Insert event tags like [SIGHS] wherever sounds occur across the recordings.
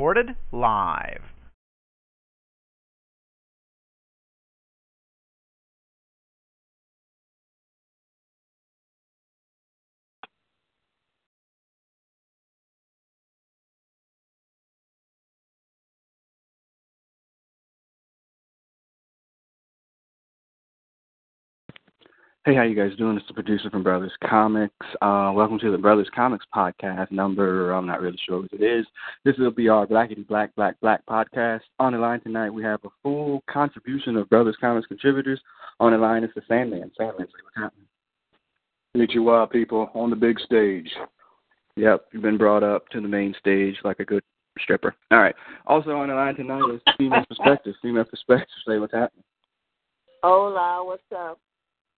Recorded live. Hey, how you guys doing? It's the producer from Brothas Comics. Uh, welcome to the Brothas Comics podcast number. I'm not really sure what it is. This will be our Blackity Black Black Black podcast. On the line tonight, we have a full contribution of Brothas Comics contributors. On the line is the Sandman. Sandman, say what's happening. Meet you wild people on the big stage. Yep, you've been brought up to the main stage like a good stripper. All right. Also on the line tonight is Female Perspective. Female Perspective, say what's happening. Hola, what's up?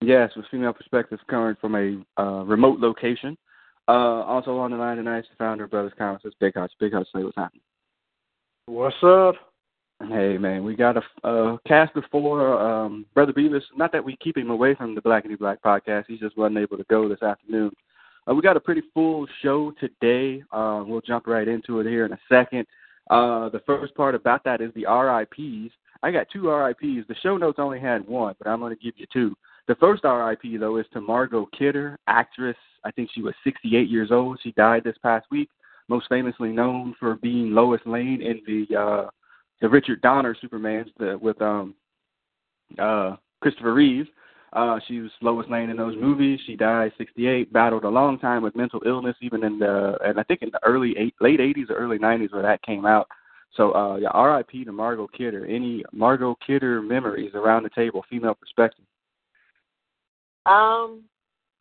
Yes, with female perspective coming from a uh, remote location. Uh, also on the line tonight is the founder of Brothas Comics. It's Big Hutch. Big Hutch, say what's happening. What's up? Hey man, we got a, a cast before um, Brother Beavis. Not that we keep him away from the Black and Black podcast. He just wasn't able to go this afternoon. Uh, we got a pretty full show today. Uh, we'll jump right into it here in a second. Uh, the first part about that is the RIPS. I got two RIPS. The show notes only had one, but I'm going to give you two. The first RIP though is to Margot Kidder, actress. I think she was 68 years old. She died this past week. Most famously known for being Lois Lane in the uh, the Richard Donner Supermans the, with um uh Christopher Reeve. Uh, she was Lois Lane in those movies. She died 68. Battled a long time with mental illness, even in the and I think in the early eight, late 80s or early 90s where that came out. So uh, yeah, R.I.P. to Margot Kidder. Any Margot Kidder memories around the table, female perspective? Um,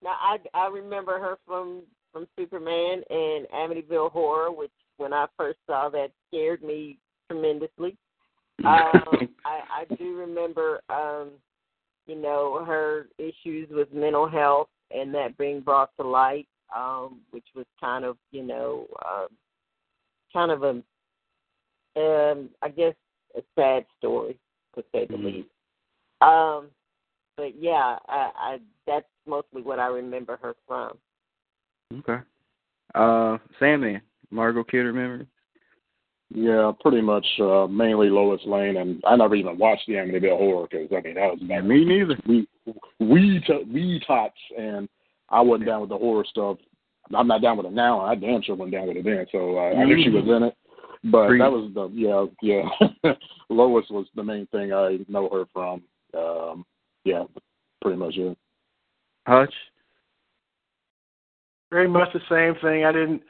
now I I remember her from from Superman and Amityville Horror, which when I first saw that scared me tremendously. [LAUGHS] Um, I I do remember um, you know, her issues with mental health and that being brought to light, um, which was kind of you know, um, kind of a um, I guess a sad story to say the Mhm. least. Um, but yeah, I, I that's mostly what I remember her from. Okay. Uh, Sandman, Margot Kidder memory. Yeah, pretty much uh, mainly Lois Lane, and I never even watched the Amityville Horror because I mean that was back me neither. we we t- we tots, and I wasn't down with the horror stuff. I'm not down with it now. I damn sure wasn't down with it then. So uh, I knew she was in it, but Agreed. that was the yeah yeah. [LAUGHS] Lois was the main thing I know her from. Um, yeah, pretty much it. Hutch. Very much the same thing. I didn't.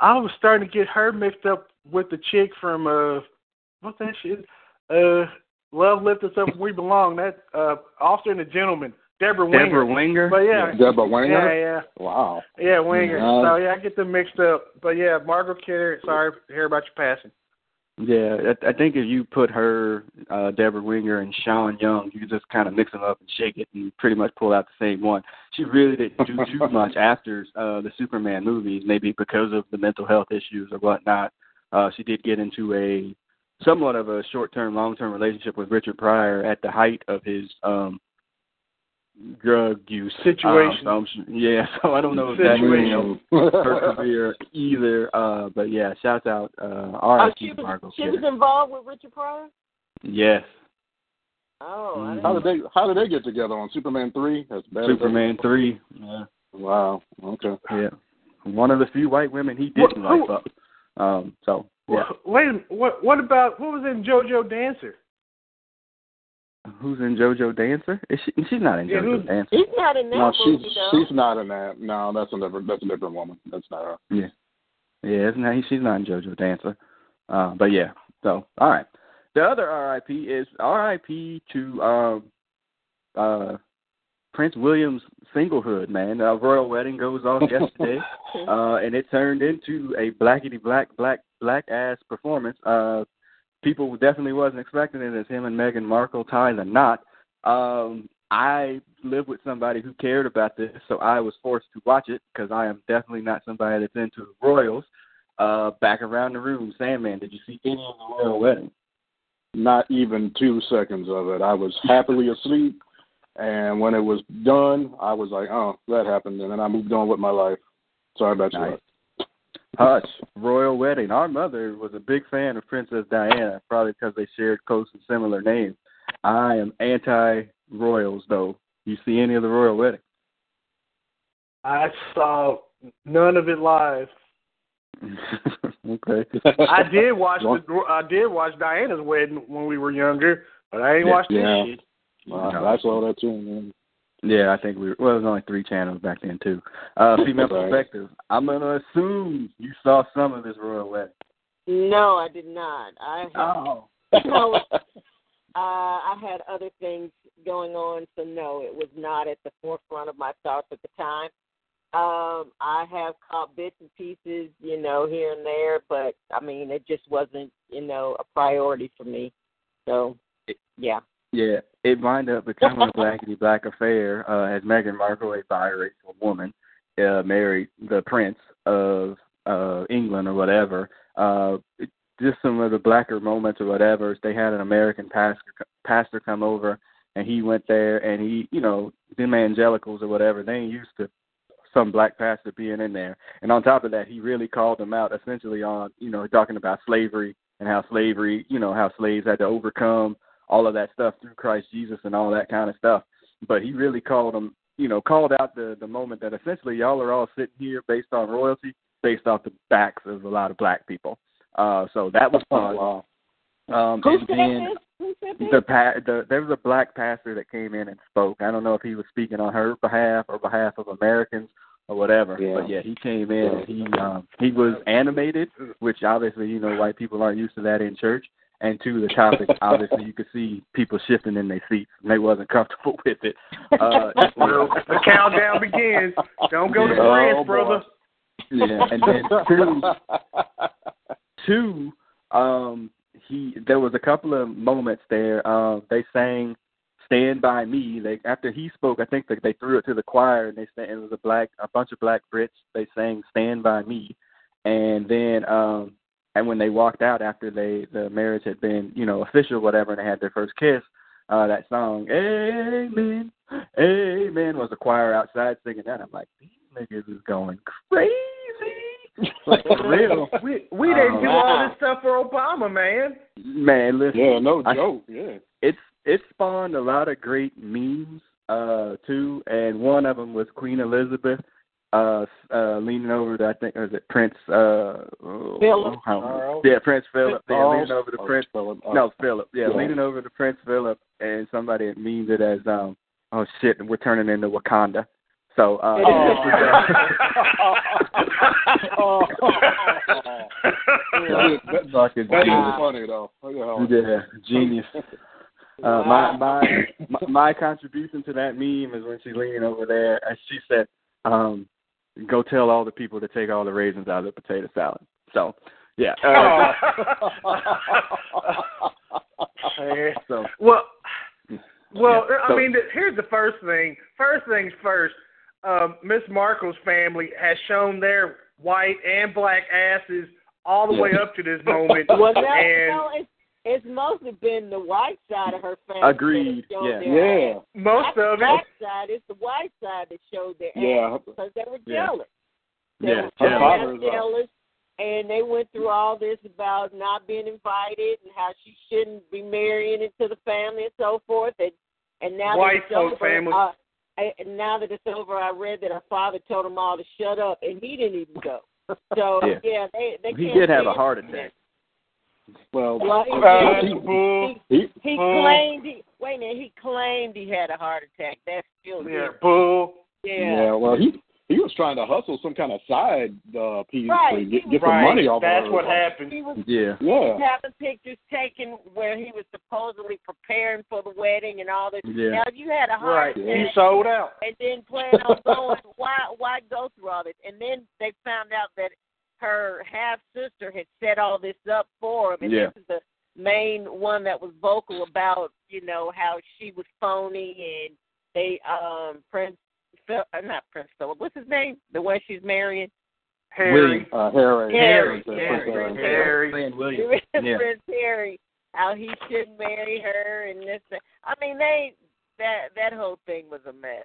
I was starting to get her mixed up with the chick from uh, what's that shit? Uh, Love Lift Us Up Where We Belong. That uh, Officer and the Gentleman, Debra Winger. Debra Winger. But yeah, Debra Winger. yeah, yeah, Wow. yeah, Winger. Yeah. So yeah, I get them mixed up. But yeah, Margot Kidder. Sorry to hear about your passing. Yeah, I, I think if you put her, uh, Debra Winger, and Sean Young, you just kind of mix them up and shake it and pretty much pull out the same one. She really didn't do too [LAUGHS] much after uh, the Superman movies, maybe because of the mental health issues or whatnot. Uh, she did get into a somewhat of a short-term, long-term relationship with Richard Pryor at the height of his um drug use Situation. Um, so yeah, [LAUGHS] so I don't know if that really Situation. helped her career either. Uh, but yeah, shouts out uh, Oh, she was Margot she was involved with Richard Pryor. Yes, Oh, I Mhm. How didn't they How did they get together on Superman three? That's bad. Superman three. Yeah, Wow. Okay. yeah. One of the few white women he didn't who- like up. Um, so yeah. Wait, what what about what was in JoJo Dancer? Who's in JoJo Dancer? Is she? She's not in Yeah, JoJo who's- Dancer. She's not in that No, she's movie though. she's not in that. No, that's a different that's a different woman. That's not her. Yeah, yeah. Isn't that, she's not in JoJo Dancer. Uh, but yeah. So all right. The other RIP is RIP to um, uh, Prince William's singlehood, man. Uh, Royal Wedding goes off [LAUGHS] yesterday, uh, and it turned into a blackety black, black, black ass performance. Uh, people definitely wasn't expecting it as him and Meghan Markle tie the knot. Um, I live with somebody who cared about this, so I was forced to watch it because I am definitely not somebody that's into the royals. Uh, back around the room, Sandman, did you see any of the royal wedding? Not even two seconds of it. I was happily asleep, and when it was done, I was like, "Oh, that happened," and then I moved on with my life. Sorry about nice. Hutch, royal wedding. Our mother was a big fan of Princess Diana, probably because they shared close and similar names. I am anti royals, though. You see any of the royal wedding? I saw none of it live. [LAUGHS] okay. I did watch the I did watch Diana's wedding when we were younger, but I ain't yeah, watched yeah. this shit. Uh, I saw that too, man. Yeah, I think we were, well, it was only three channels back then too. Uh, [LAUGHS] female perspective. I'm gonna assume you saw some of this royal wedding. No, I did not. I had, Oh. [LAUGHS] no, [LAUGHS] uh, I had other things going on, so no, it was not at the forefront of my thoughts at the time. Um, I have caught bits and pieces, you know, here and there, but I mean, it just wasn't, you know, a priority for me. So, yeah. Yeah, it wound up becoming a blackety black affair uh, as Meghan Markle, a biracial woman, uh, married the Prince of uh, England or whatever. Uh, just some of the blacker moments or whatever. They had an American pastor pastor come over, and he went there, and he, you know, them evangelicals or whatever, they ain't used to some black pastor being in there. And on top of that, he really called them out essentially on, you know, talking about slavery and how slavery, you know, how slaves had to overcome all of that stuff through Christ Jesus and all that kind of stuff. But he really called them, you know, called out the the moment that essentially y'all are all sitting here based on royalty, based off the backs of a lot of black people. Uh, so that was fun. Wow. Um, Who and said then this? Who said this? the, pa- the there was a black pastor that came in and spoke. I don't know if he was speaking on her behalf or behalf of Americans or whatever. Yeah. But yeah, he came in and he um he was animated, which obviously you know white people aren't used to that in church. And to the topic, obviously you could see people shifting in their seats and they wasn't comfortable [LAUGHS] with it. Uh, [LAUGHS] Well, the countdown begins. Don't go to Yeah. France, Oh, brother. yeah, and then two, two, um, he there was a couple of moments there. Um, they sang "Stand by Me." They after he spoke, I think that they threw it to the choir, and they sang it was a black, a bunch of black Brits. They sang "Stand by Me," and then um, and when they walked out after they the marriage had been you know official, whatever, and they had their first kiss. Uh, that song, Amen, Amen, was the choir outside singing that. I'm like, these niggas is going crazy. [LAUGHS] like for real. We we didn't Oh, do all this stuff for Obama, man. Man, listen. yeah, no I- joke. yeah. it's it spawned a lot of great memes uh too and one of them was queen elizabeth uh uh leaning over to i think was it prince uh oh, Philip. how- Charles? yeah prince philip yeah, Charles? leaning over to Oh, prince Philip. Oh. no philip yeah, Yeah. leaning over to prince philip and somebody means it as um oh shit we're turning into wakanda so uh Oh. [LAUGHS] Yeah, fucking that is genius. funny though. Yeah. Yeah, genius. [LAUGHS] Uh, my, my my my contribution to that meme is when she's leaning over there and she said, um, "Go tell all the people to take all the raisins out of the potato salad." So, yeah. [LAUGHS] Uh, Yeah. [LAUGHS] so Well, well, Yeah, I mean, th- here's the first thing. First things first. Um, Miss Markle's family has shown their white and black asses all the Yeah. way up to this moment, [LAUGHS] Well, no, and no, it's, it's mostly been the white side of her family. Agreed, that has yeah. their Yeah. ass. most Not of the it. black side, it's the white side that showed their Yeah. ass because they were Yeah. jealous. They yeah, were Her yeah. father is, jealous, and they went through all this about not being invited and how she shouldn't be marrying into the family and so forth. And and now White that it's over, family. Uh, and now that it's over, I read that her father told them all to shut up, and he didn't even go. [LAUGHS] So Yeah. yeah, they they He can't did have a heart it. attack. Well, Well, he- he, he, He claimed he wait a minute. He claimed he had a heart attack. That's still Yeah, different. bull. Yeah. yeah. Well, he he was trying to hustle some kind of side uh, piece Right, to get, he get was- some money off That's of what happened. He was Yeah. he was Yeah. having pictures taken where he was supposedly preparing for the wedding and all this. Yeah. Now, if you had a heart Right. Yeah. He attack sold out. and then plan on going, why why go through all this? And then they found out that her half sister had set all this up for him, and Yeah. this is the main one that was vocal about, you know, how she was phony and they um Prince Phil, uh, not Prince Philip, what's his name? The one she's marrying. Harry. Uh, Harry. Harry, Prince Harry, Harry. Harry. Playing William. [LAUGHS] Yeah. Prince Harry, how he shouldn't marry her and this. That. I mean, they that that whole thing was a mess.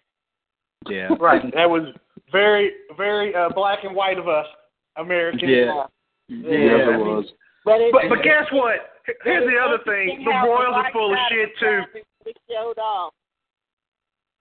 Yeah. Right. That was very, very uh, black and white of us Americans. Yeah. Yes, Yeah. it was. But it, But but guess what? Here's the other thing. The Royals are full of shit too. It showed off.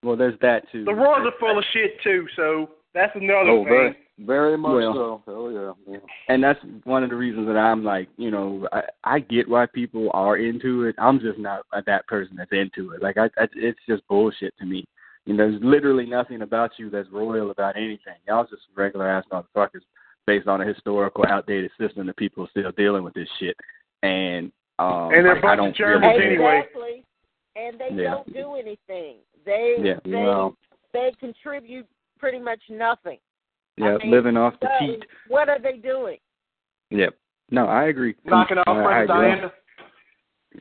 Well, there's that too. The Royals are full of shit too. So that's another Oh, thing. very, very much Well. so. Hell yeah. yeah. and that's one of the reasons that I'm like, you know, I, I get why people are into it. I'm just not that person that's into it. Like, I, I it's just bullshit to me. You know, there's literally nothing about you that's royal about anything. Y'all just regular ass motherfuckers based on a historical, outdated system that people are still dealing with this shit. And um, And they're a like, I don't of Germans really anyway. Exactly. And they Yeah. don't do anything. They Yeah. they No. they contribute pretty much nothing. Yeah, I mean, living off the So. What are they doing? Yep. No, I agree. Knocking off I- I agree. Diana.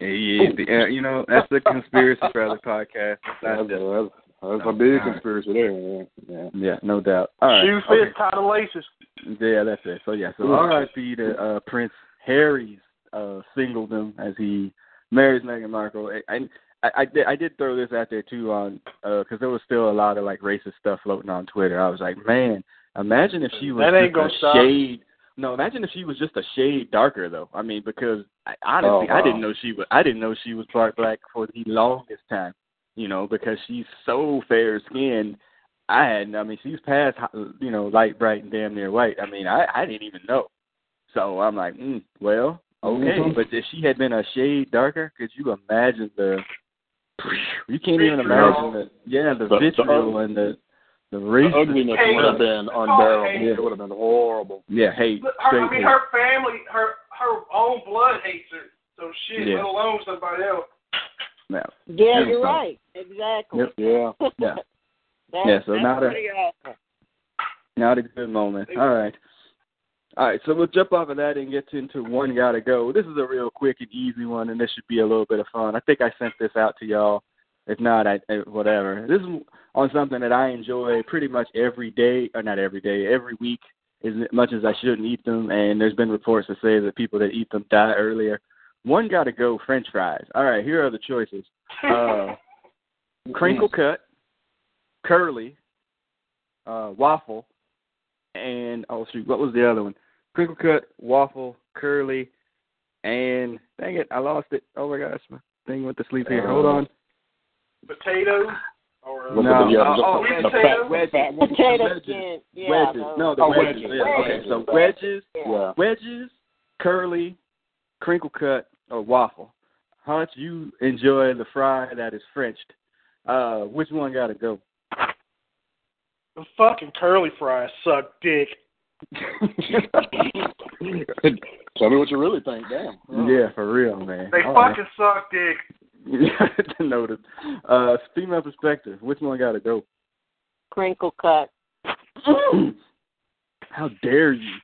Yeah, yeah, uh, you know that's the [LAUGHS] conspiracy brother podcast. That's That's, not just, a, that's a big conspiracy there. Yeah. yeah. yeah, no doubt. All right. Shoe okay. fits, tie the laces. Yeah, that's it. So yeah, so Yeah. R.I.P. to uh, Prince Harry's uh, singledom as he marries Meghan Markle. I, I I did I did throw this out there too on because there was still a lot of like racist stuff floating on Twitter. I was like, man, imagine if she was That ain't gonna a stop. shade. No, imagine if she was just a shade darker though. I mean, because I, honestly, Oh, I didn't know she was. I didn't know she was part black for the longest time. You know, because she's so fair skinned. I hadn't. I mean, she's past you know light, bright, and damn near white. I mean, I I didn't even know. So I'm like, mm, well, okay. Mhm. But if she had been a shade darker, could you imagine the? You can't even imagine the yeah the The- the vitriol and the the The racism. ugliness Hey, would have been unbearable. hey. It would have been horrible. Yeah, hate. Her, I mean, hate. her family, her her own blood hates her. So shit, Yeah. let alone somebody else. Yeah. Yeah, you're so- right. Exactly. Yeah. [LAUGHS] Yeah. That's, Yeah, so not a- pretty awful. Not a good moment. All right. All right, so we'll jump off of that and get into one gotta go. This is a real quick and easy one, and this should be a little bit of fun. I think I sent this out to y'all. If not, I, I whatever. This is on something that I enjoy pretty much every day, or not every day, every week, as much as I shouldn't eat them. And there's been reports that say that people that eat them die earlier. One gotta go. French fries. All right, here are the choices: uh, [LAUGHS] crinkle cut, curly, uh, waffle, and oh shoot, what was the other one? Crinkle cut, waffle, curly, and dang it, I lost it. Oh my gosh, my thing went to sleep here. Hold on. Potatoes or uh, No, the, yeah, oh, the, oh, the, potato. fat, wedges. Potato wedges. skin. Yeah, wedges. No, the Oh, wedges. wedges. Yeah. Okay, so Wedges. wedges, Yeah. wedges, curly, crinkle cut, or waffle. Hutch, you enjoy the fry that is Frenched. Uh, which one got to go? the fucking curly fries suck dick. [LAUGHS] Tell me what you really think. Damn. Yeah, for real, man. They All right. fucking suck dick. [LAUGHS] Noted. Uh, female perspective. Which one got to go? Crinkle cut. [CLEARS THROAT] How dare you?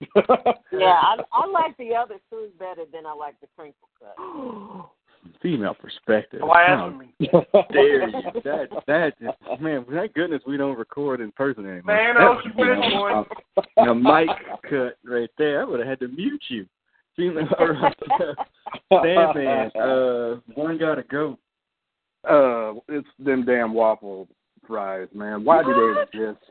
Yeah, [LAUGHS] I I like the other two better than I like the crinkle cut. [GASPS] Female perspective. Blasphemy. How dare you? That that just, man. Thank goodness we don't record in person anymore. Man, That oh, was, you you know, one. a, a mic cut right there. I would have had to mute you. Female. [LAUGHS] Sandman. Uh, one gotta go. Uh, it's them damn waffle fries, man. Why do they exist?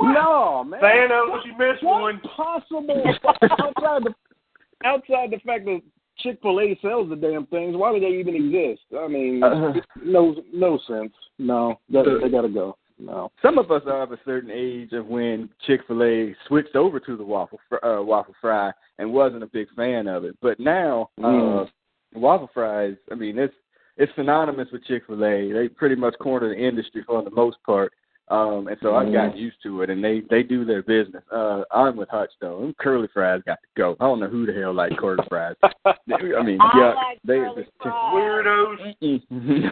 No, man. Thanos, you missed What one. possible outside the [LAUGHS] outside the fact that Chick Fil A sells the damn things? Why do they even exist? I mean, Uh, no, no sense. No, they, they gotta go. No. Some of us are of a certain age of when Chick Fil A switched over to the waffle fr- uh, waffle fry and wasn't a big fan of it. But now, uh, Mm. waffle fries. I mean, it's it's synonymous with Chick Fil A. They pretty much corner the industry for the most part. Um, and so mm-hmm. I've gotten used to it, and they they do their business. Uh, I'm with Hutch though. Them curly fries got to go. I don't know who the hell like curly fries. I mean, [LAUGHS] I yeah, like they curly just fries. Weirdos.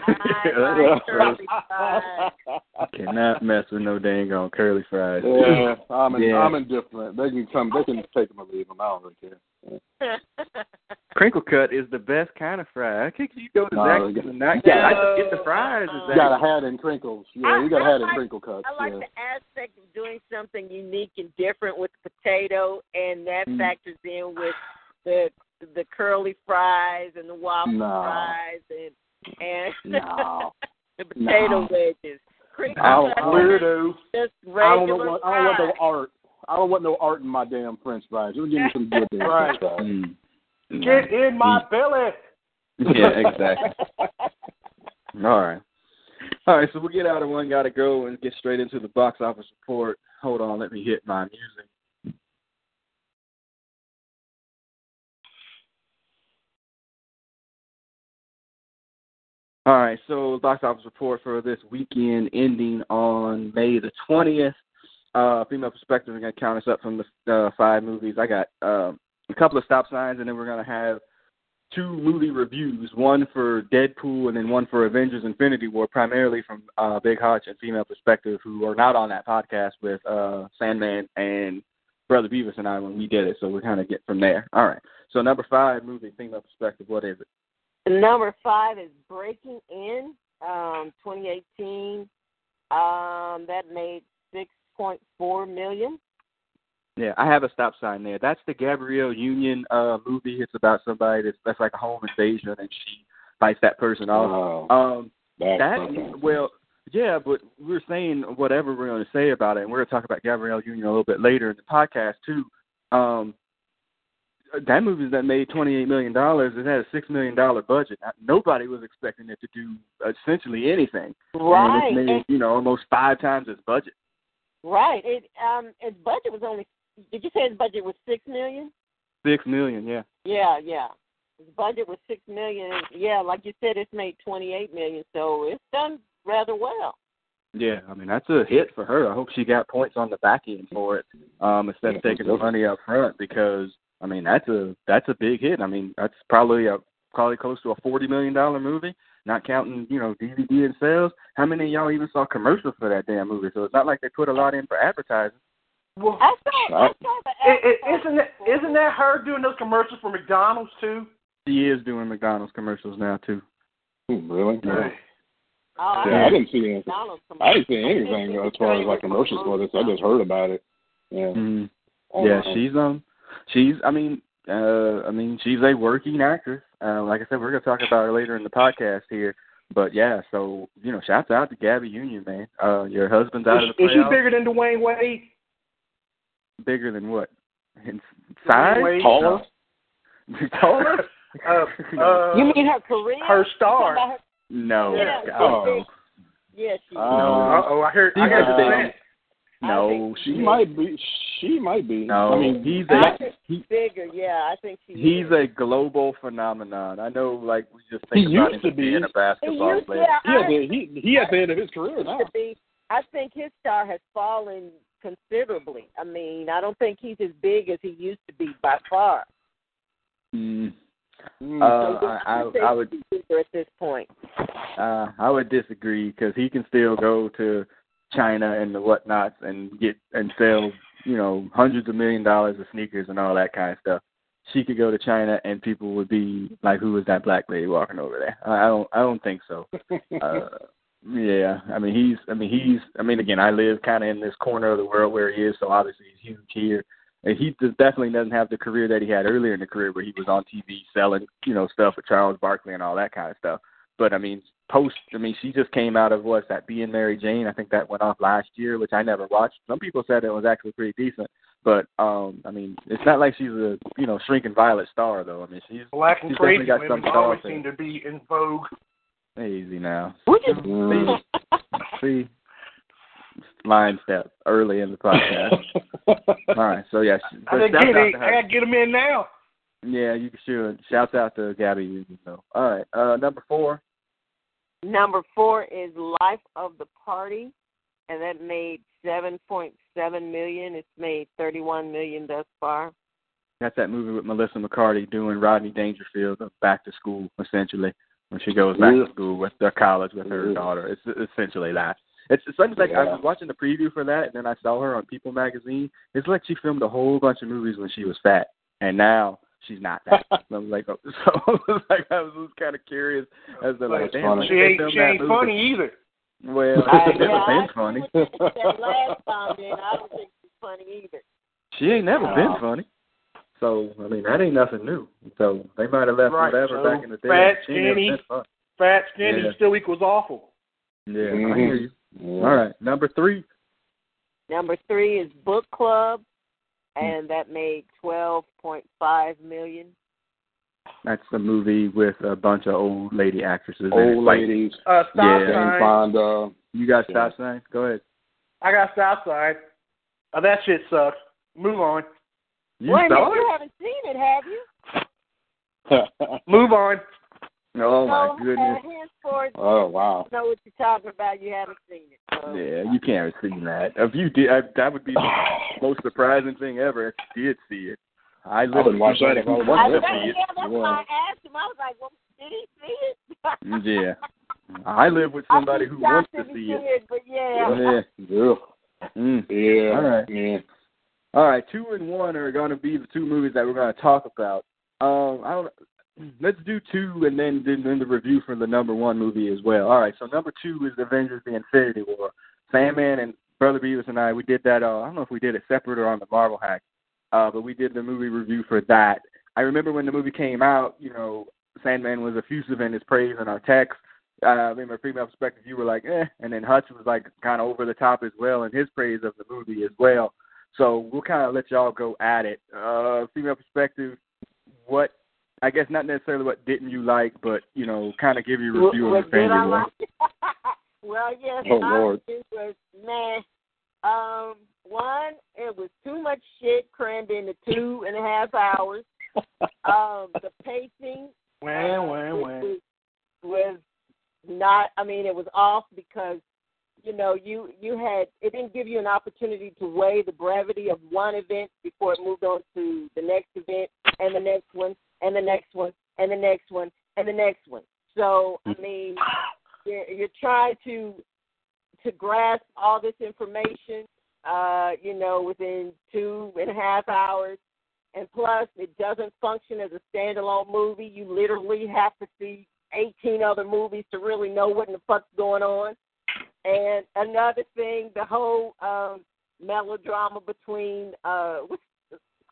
I like [LAUGHS] curly fries. cannot mess with no dang on curly fries. yeah, I'm in, [LAUGHS] Yeah. I'm indifferent. They can come. They can take them or leave them. I don't really care. [LAUGHS] Crinkle cut is the best kind of fry. I think you go to No, Zaxby's you- and not get. I just get the fries. at You got a hat and crinkles. Yeah, you got a hat and crinkle cuts. I like yeah. the aspect of doing something unique and different with the potato, and that Mm. factors in with the the curly fries and the waffle No. fries and and No. [LAUGHS] the potato No. wedges. Crinkle I don't- cuts I don't- Weirdo. just I don't regular want. I don't want no fries. art. I don't want no art in my damn French fries. You give me some good damn [LAUGHS] Right. French fries. Mm. Get in my belly. Yeah, exactly. [LAUGHS] All right. All right, so we'll get out of one, gotta go, and get straight into the box office report. Hold on, let me hit my music. All right, so box office report for this weekend ending on May the 20th. Uh, female perspective, we're to count us up from the uh, five movies. I got um, a couple of stop signs, and then we're to have two movie reviews, one for Deadpool and then one for Avengers Infinity War, primarily from uh, Big Hutch and Female Perspective, who are not on that podcast with uh, Sandman and Brother Beavis and I when we did it. So we're kind of get from there. All right. So number five movie, Female Perspective, what is it? Number five is Breaking In, um, 2018. Um, that made 6.4 million. Yeah, I have a stop sign there. That's the Gabrielle Union uh movie. It's about somebody that's that's like a home invasion and she fights that person off. Oh, Um that, That well, yeah, but we're saying whatever we're going to say about it, and we're going to talk about Gabrielle Union a little bit later in the podcast too. Um, that movie that made twenty eight million dollars. It had a six million dollar budget. Nobody was expecting it to do essentially anything. Right. and it made and- you know almost five times its budget. Right. It um its budget was only did you say its budget was six million? Six million, yeah. Yeah, yeah. His budget was six million. Yeah, like you said, it's made twenty eight million, so it's done rather well. Yeah, I mean that's a hit for her. I hope she got points on the back end for it, um, instead of taking the money up front because I mean that's a that's a big hit. I mean that's probably a probably close to a forty million dollar movie, not counting you know DVD and sales. How many of y'all even saw commercials for that damn movie? So it's not like they put a lot in for advertising. Well, I saw, I saw the it, it, advertisement isn't that for it. isn't that her doing those commercials for McDonald's too? She is doing McDonald's commercials now too. Really? Yeah. Oh, Yeah, I didn't see anything. I didn't see commercials. anything as far as like commercials for this. I just heard about it. Yeah. Mm-hmm. Yeah, she's um, she's. I mean, uh, I mean, she's a working actress. Uh, like I said, we're gonna talk about her later in the podcast here. But yeah, so you know, shouts out to Gabby Union, man. Uh, your husband's out Is, of the is she bigger than Dwyane Wade? Bigger than what? In size? Wade? Taller? [LAUGHS] Taller? [LAUGHS] Uh, [LAUGHS] uh, You mean her career? her star? You talking her- no. Yeah, Oh, Yeah, she. Uh, Uh oh, I heard. I heard the big- scent. No. She She might be. She might be. No, I mean, he's a think he, bigger. Yeah, I think she. he's is. a global phenomenon. I know, like we just He think about used him to be. being a basketball used, player. yeah, he at I, the he he at the end of his career now. to be. I think his star has fallen considerably. I mean, I don't think he's as big as he used to be by far. Mm. Mm. Uh, So, I, I, I would he's bigger at this point. Uh, I would disagree because he can still go to China and the whatnots and get and sell, you know, hundreds of million dollars of sneakers and all that kind of stuff. She could go to China and people would be like, "Who is that black lady walking over there?" I don't, I don't think so. [LAUGHS] Uh, yeah, I mean, he's, I mean, he's, I mean, again, I live kind of in this corner of the world where he is, so obviously he's huge here. And he just definitely doesn't have the career that he had earlier in the career where he was on TV selling, you know, stuff with Charles Barkley and all that kind of stuff. But I mean, post, I mean, she just came out of what's that, being Mary Jane. I think that went off last year, which I never watched. Some people said it was actually pretty decent, but um, I mean, it's not like she's a, you know, shrinking violet star though. I mean, she's Black and she's crazy definitely got women some always star seem to be in vogue. easy now. We just. Mm. See, line step early in the podcast. [LAUGHS] All right, so yes, I didn't get it. I gotta get them in now. Yeah, you should. Shouts out to Gabby Union though. All right, uh, number four. Number four is Life of the Party. and that made seven point seven million. It's made thirty one million thus far. That's that movie with Melissa McCarthy doing Rodney Dangerfield of back to school, essentially, when she goes back Yeah. to school with their college with her Yeah. daughter. It's essentially that. It's, it's like, like I was watching the preview for that, and then I saw her on People magazine. It's like she filmed a whole bunch of movies when she was fat, and now she's not that. so [LAUGHS] I was like, oh, [LAUGHS] so I was like, I was just kind of curious as to like, damn, funny. She ain't she ain't funny either. Well, [LAUGHS] I, it's never yeah, been I funny. with what you said last time, then I don't think she's funny either. She ain't never been funny. So I mean, that ain't nothing new. So they might have left Right, whatever so back in the day. fat, She skinny. Fat, skinny Yeah. still equals awful. Yeah, I Mhm. hear you. All right, number three. Number three is Book Club, and that made twelve point five million. That's a movie with a bunch of old lady actresses. Old ladies, Uh, Yeah. South Jane Side. Fonda. You got Yeah. stop sign? Go ahead. I got Southside. Oh, that shit sucks. Move on. You Wait a saw minute, you haven't seen it, have you? Move on. Oh my no, goodness. Henceforth, oh wow. you know what you're talking about. You haven't seen it. So. Yeah, you can't have seen that. If you did, I, that would be the [SIGHS] most surprising thing ever if you did see it. I I live wouldn't watch that if I who was I wanted there. to think, see it. yeah, that's Yeah. why I asked him. I was like, well, did he see it? Mm, Yeah, [LAUGHS] I live with somebody I'd be who wants shocked to he see it. did, But yeah. Yeah. Yeah. Mm. Yeah. All right. Yeah. All right, two and one are going to be the two movies that we're going to talk about. Um, I don't. Let's do two and then then the review for the number one movie as well. All right, so number two is Avengers: The Infinity War. Sandman and Brother Beavis and I we did that. Uh, I don't know if we did it separate or on the Marvel Hack, uh, but we did the movie review for that. I remember when the movie came out. You know, Sandman was effusive in his praise in our text. Uh, I a female perspective, you were like, eh, and then Hutch was like kind of over the top as well in his praise of the movie as well. So we'll kind of let y'all go at it. Uh, female perspective, what I guess not necessarily what didn't you like, but you know, kind of give you a review What- of what did Infinity I War. like? [LAUGHS] well, yes, Oh, my Lord. review was meh. Um, one, it was too much shit crammed into two and a half hours. [LAUGHS] um, the pacing Wham, uh, wham, was- was not. I mean, it was off because you know you you had it didn't give you an opportunity to weigh the brevity of one event before it moved on to the next event and the next one and the next one and the next one and the next one. So I mean, you're, you're trying to to grasp all this information, uh, you know, within two and a half hours. And plus, it doesn't function as a standalone movie. You literally have to see 18 other movies to really know what in the fuck's going on. And another thing, the whole um, melodrama between uh,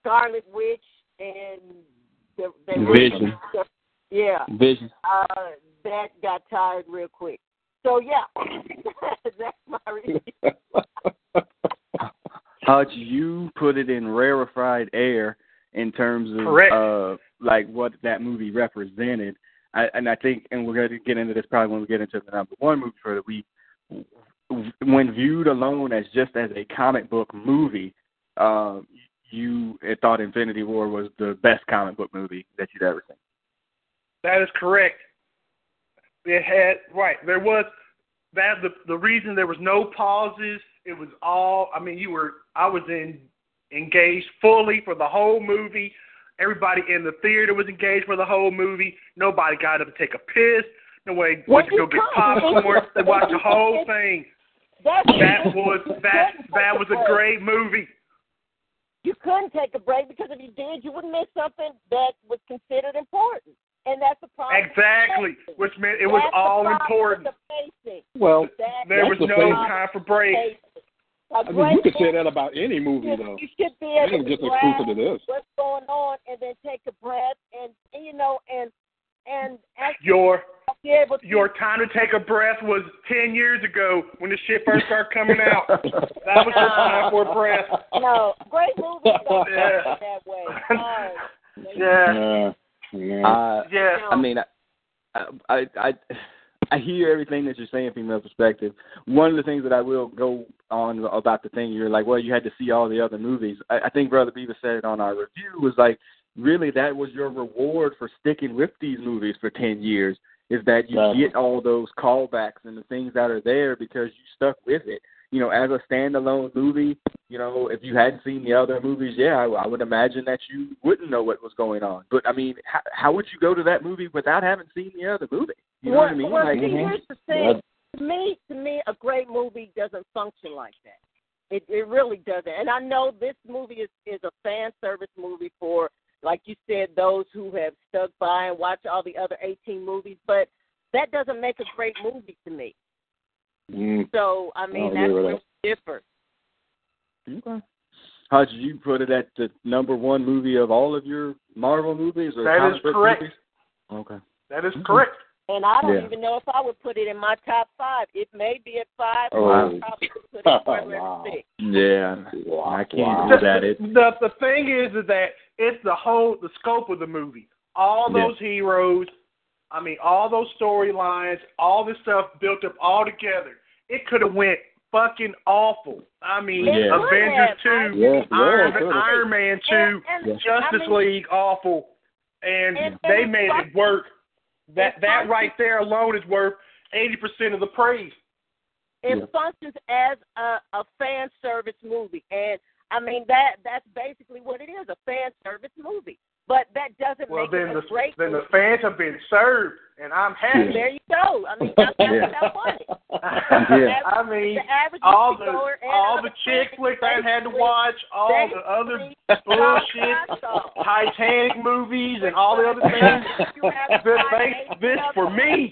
Scarlet Witch and the, the Vision. yeah, Vision. uh, that got tired real quick. So yeah, [LAUGHS] that's my review. [LAUGHS] Hutch, you put it in rarefied air in terms of Correct. uh, like what that movie represented. I, and I think, and we're going to get into this probably when we get into the number one movie for the week. When viewed alone as just as a comic book movie, um, you thought Infinity War was the best comic book movie that you'd ever seen. That is correct. It had right. There was that the the reason there was no pauses. It was all. I mean, you were. I was in engaged fully for the whole movie. Everybody in the theater was engaged for the whole movie. Nobody got up to take a piss. Nobody Well, went to go get popcorn. They watched the whole thing. That's [LAUGHS] That was that [LAUGHS] that was a great movie. You couldn't take a break because if you did, you would miss something that was considered important, and that's the problem. with the Exactly, which meant it was That's the all problem important. The pacing. Well, That There was the no thing. time for breaks. pacing. A I mean, you could say that about any movie, you, though. you should be able to just grasp exclusive to this. what's going on and then take a breath and, and you know and and actually Your be able to your time to take a breath was ten years ago when the shit first started coming out. That was your time for a breath. [LAUGHS] no great movies don't Yeah. work that way. [LAUGHS] No. Yeah. Yeah. Yeah. Uh, Yeah. I mean, I, I, I, I hear everything that you're saying, from female perspective. One of the things that I will go on about the thing you're like, well, you had to see all the other movies. I, I think Brother Beavis said it on our review was like, really, that was your reward for sticking with these movies for ten years. Is that you Right. get all those callbacks and the things that are there because you stuck with it. you know, as a standalone movie, you know, if you hadn't seen the other movies, yeah, I, I would imagine that you wouldn't know what was going on. But I mean, how, how would you go to that movie without having seen the other movie? You know well, what I mean? Well, like, see, mm-hmm. here's the thing. To me, to me, a great movie doesn't function like that. It it really doesn't. And I know this movie is is a fan service movie for, like you said, those who have stuck by and watched all the other 18 movies. But that doesn't make a great movie to me. Mm. So I mean, I that's agree where it's different. Okay. How did you put it at the number one movie of all of your Marvel movies or That comic is book correct. movies? Okay. That is Mhm. correct. And I don't Yeah. even know if I would put it in my top five. It may be at five. Oh. but I oh. probably put it [LAUGHS] somewhere Wow. six. Yeah. Wow. I can't Wow. do that. It, the the thing is, is that it's the whole the scope of the movie. All Yeah. those heroes, I mean, all those storylines, all this stuff built up all together. It could have went fucking awful. I mean, Yeah. Avengers It have. two, Yeah, yeah, Iron, it could've. Iron Man two, And, and, Justice I mean, League awful, and, And- they made it work. That and that fuck- right there alone is worth eighty percent of the praise. it Yeah. functions as a, a fan service movie, and I mean that that's basically what it is a fan service movie. But that doesn't Well, make then it the a great then the fans have been served, and I'm happy. There you go. I mean, that's that's Yeah. what I wanted. Yeah. I mean, the all the all the chick fans flicks I had to watch, all the other [LAUGHS] bullshit. Titanic movies, and all the other things. [LAUGHS] You have This five makes days this for me.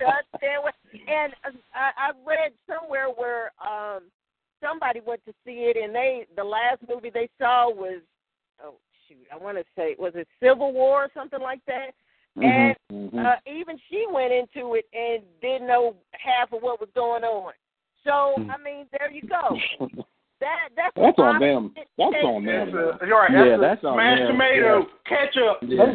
And uh, I, I read somewhere where um somebody went to see it, and they the last movie they saw was oh shoot, I want to say was it Civil War or something like that. And Mhm. uh, even she went into it and didn't know half of what was going on. So Hmm. I mean, there you go. [LAUGHS] That that's That's on them. That's takes- on That's them. a, you're right, Yeah, that's, that's a on smashed them, tomato, yeah. ketchup. Yeah.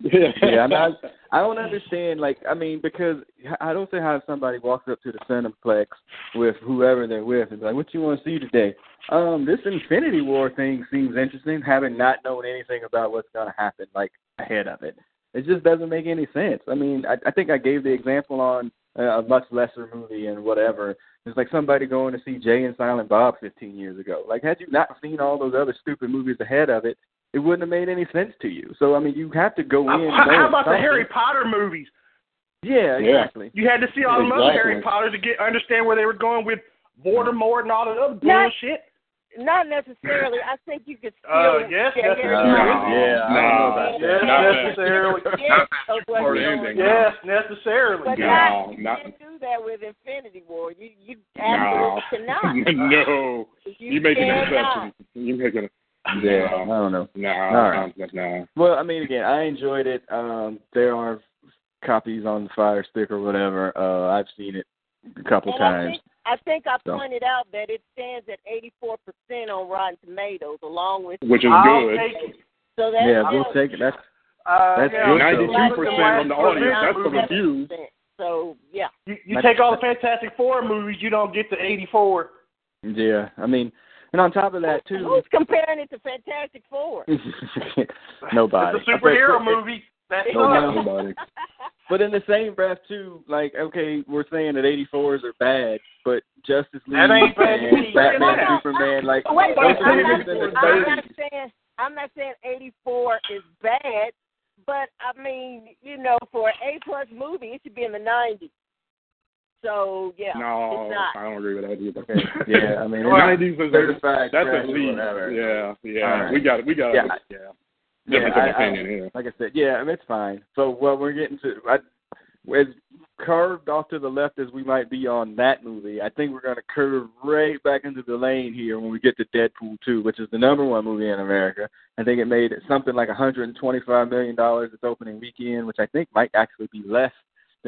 Yeah, I'm not, I don't understand. Like, I mean, because I don't see how somebody walks up to the Cineplex with whoever they're with and be like, "What you want to see today?" Um, this Infinity War thing seems interesting, having not known anything about what's going to happen like ahead of it. It just doesn't make any sense. I mean, I, I think I gave the example on a, a much lesser movie and whatever. It's like somebody going to see Jay and Silent Bob 15 years ago. Like, had you not seen all those other stupid movies ahead of it, it wouldn't have made any sense to you. So I mean, you have to go in. How, how knowing about the. Harry Potter movies? Yeah, Yeah. exactly. You had to see all the other Harry Potter to get understand where they were going with Voldemort and all that other Not- bullshit. Not necessarily. I think you could still Uh, yes, get that's Harry No, Potter. yeah, I don't know about Yes, that. Not that. necessarily. Yes, of what's Or going ending. on. Yes, necessarily. But No, not, you not- can't do that with Infinity War. You you No. absolutely cannot. [LAUGHS] no. You, You making an exception. You making a Yeah, I don't know. No, All right. no, no. Well, I mean, again, I enjoyed it. Um, there are copies on the Fire Stick or whatever. Uh, I've seen it a couple And I times. think, I think I So. pointed out that it stands at 84% on Rotten Tomatoes, along with Which is good. take it. so that's yeah, still- we'll take it. That's Uh, That's yeah, good, 92% on the audience. That's the movie. reviews. So yeah, You, you take all the Fantastic Four movies, you don't get to 84. yeah. I mean, and on top of that too, who's comparing it to Fantastic Four? [LAUGHS] nobody. It's a superhero But- movie. That's Nobody. all. Nobody. But in the same breath too, like okay, we're saying that 84s are bad, but Justice League That ain't bad to and me. Batman, Yeah. Superman, like Oh, wait, those I'm are not, movies in the I'm not saying I'm not saying 84 is bad, but I mean, you know, for an A plus movie, it should be in the 90s. So yeah, No, it's not. I don't agree with that either. [LAUGHS] Yeah, I mean, [LAUGHS] Well, it's 90s is certified That's trash at or least. whatever. Yeah, yeah. All right. We got it. We got Yeah, it. I- Yeah. Yeah, Difference I- of I- opinion here. like I said, yeah, I mean, it's fine. So what we're getting to, I, as curved off to the left as we might be on that movie, I think we're going to curve right back into the lane here when we get to Deadpool 2, which is the number one movie in America. I think it made something like $125 million its opening weekend, which I think might actually be less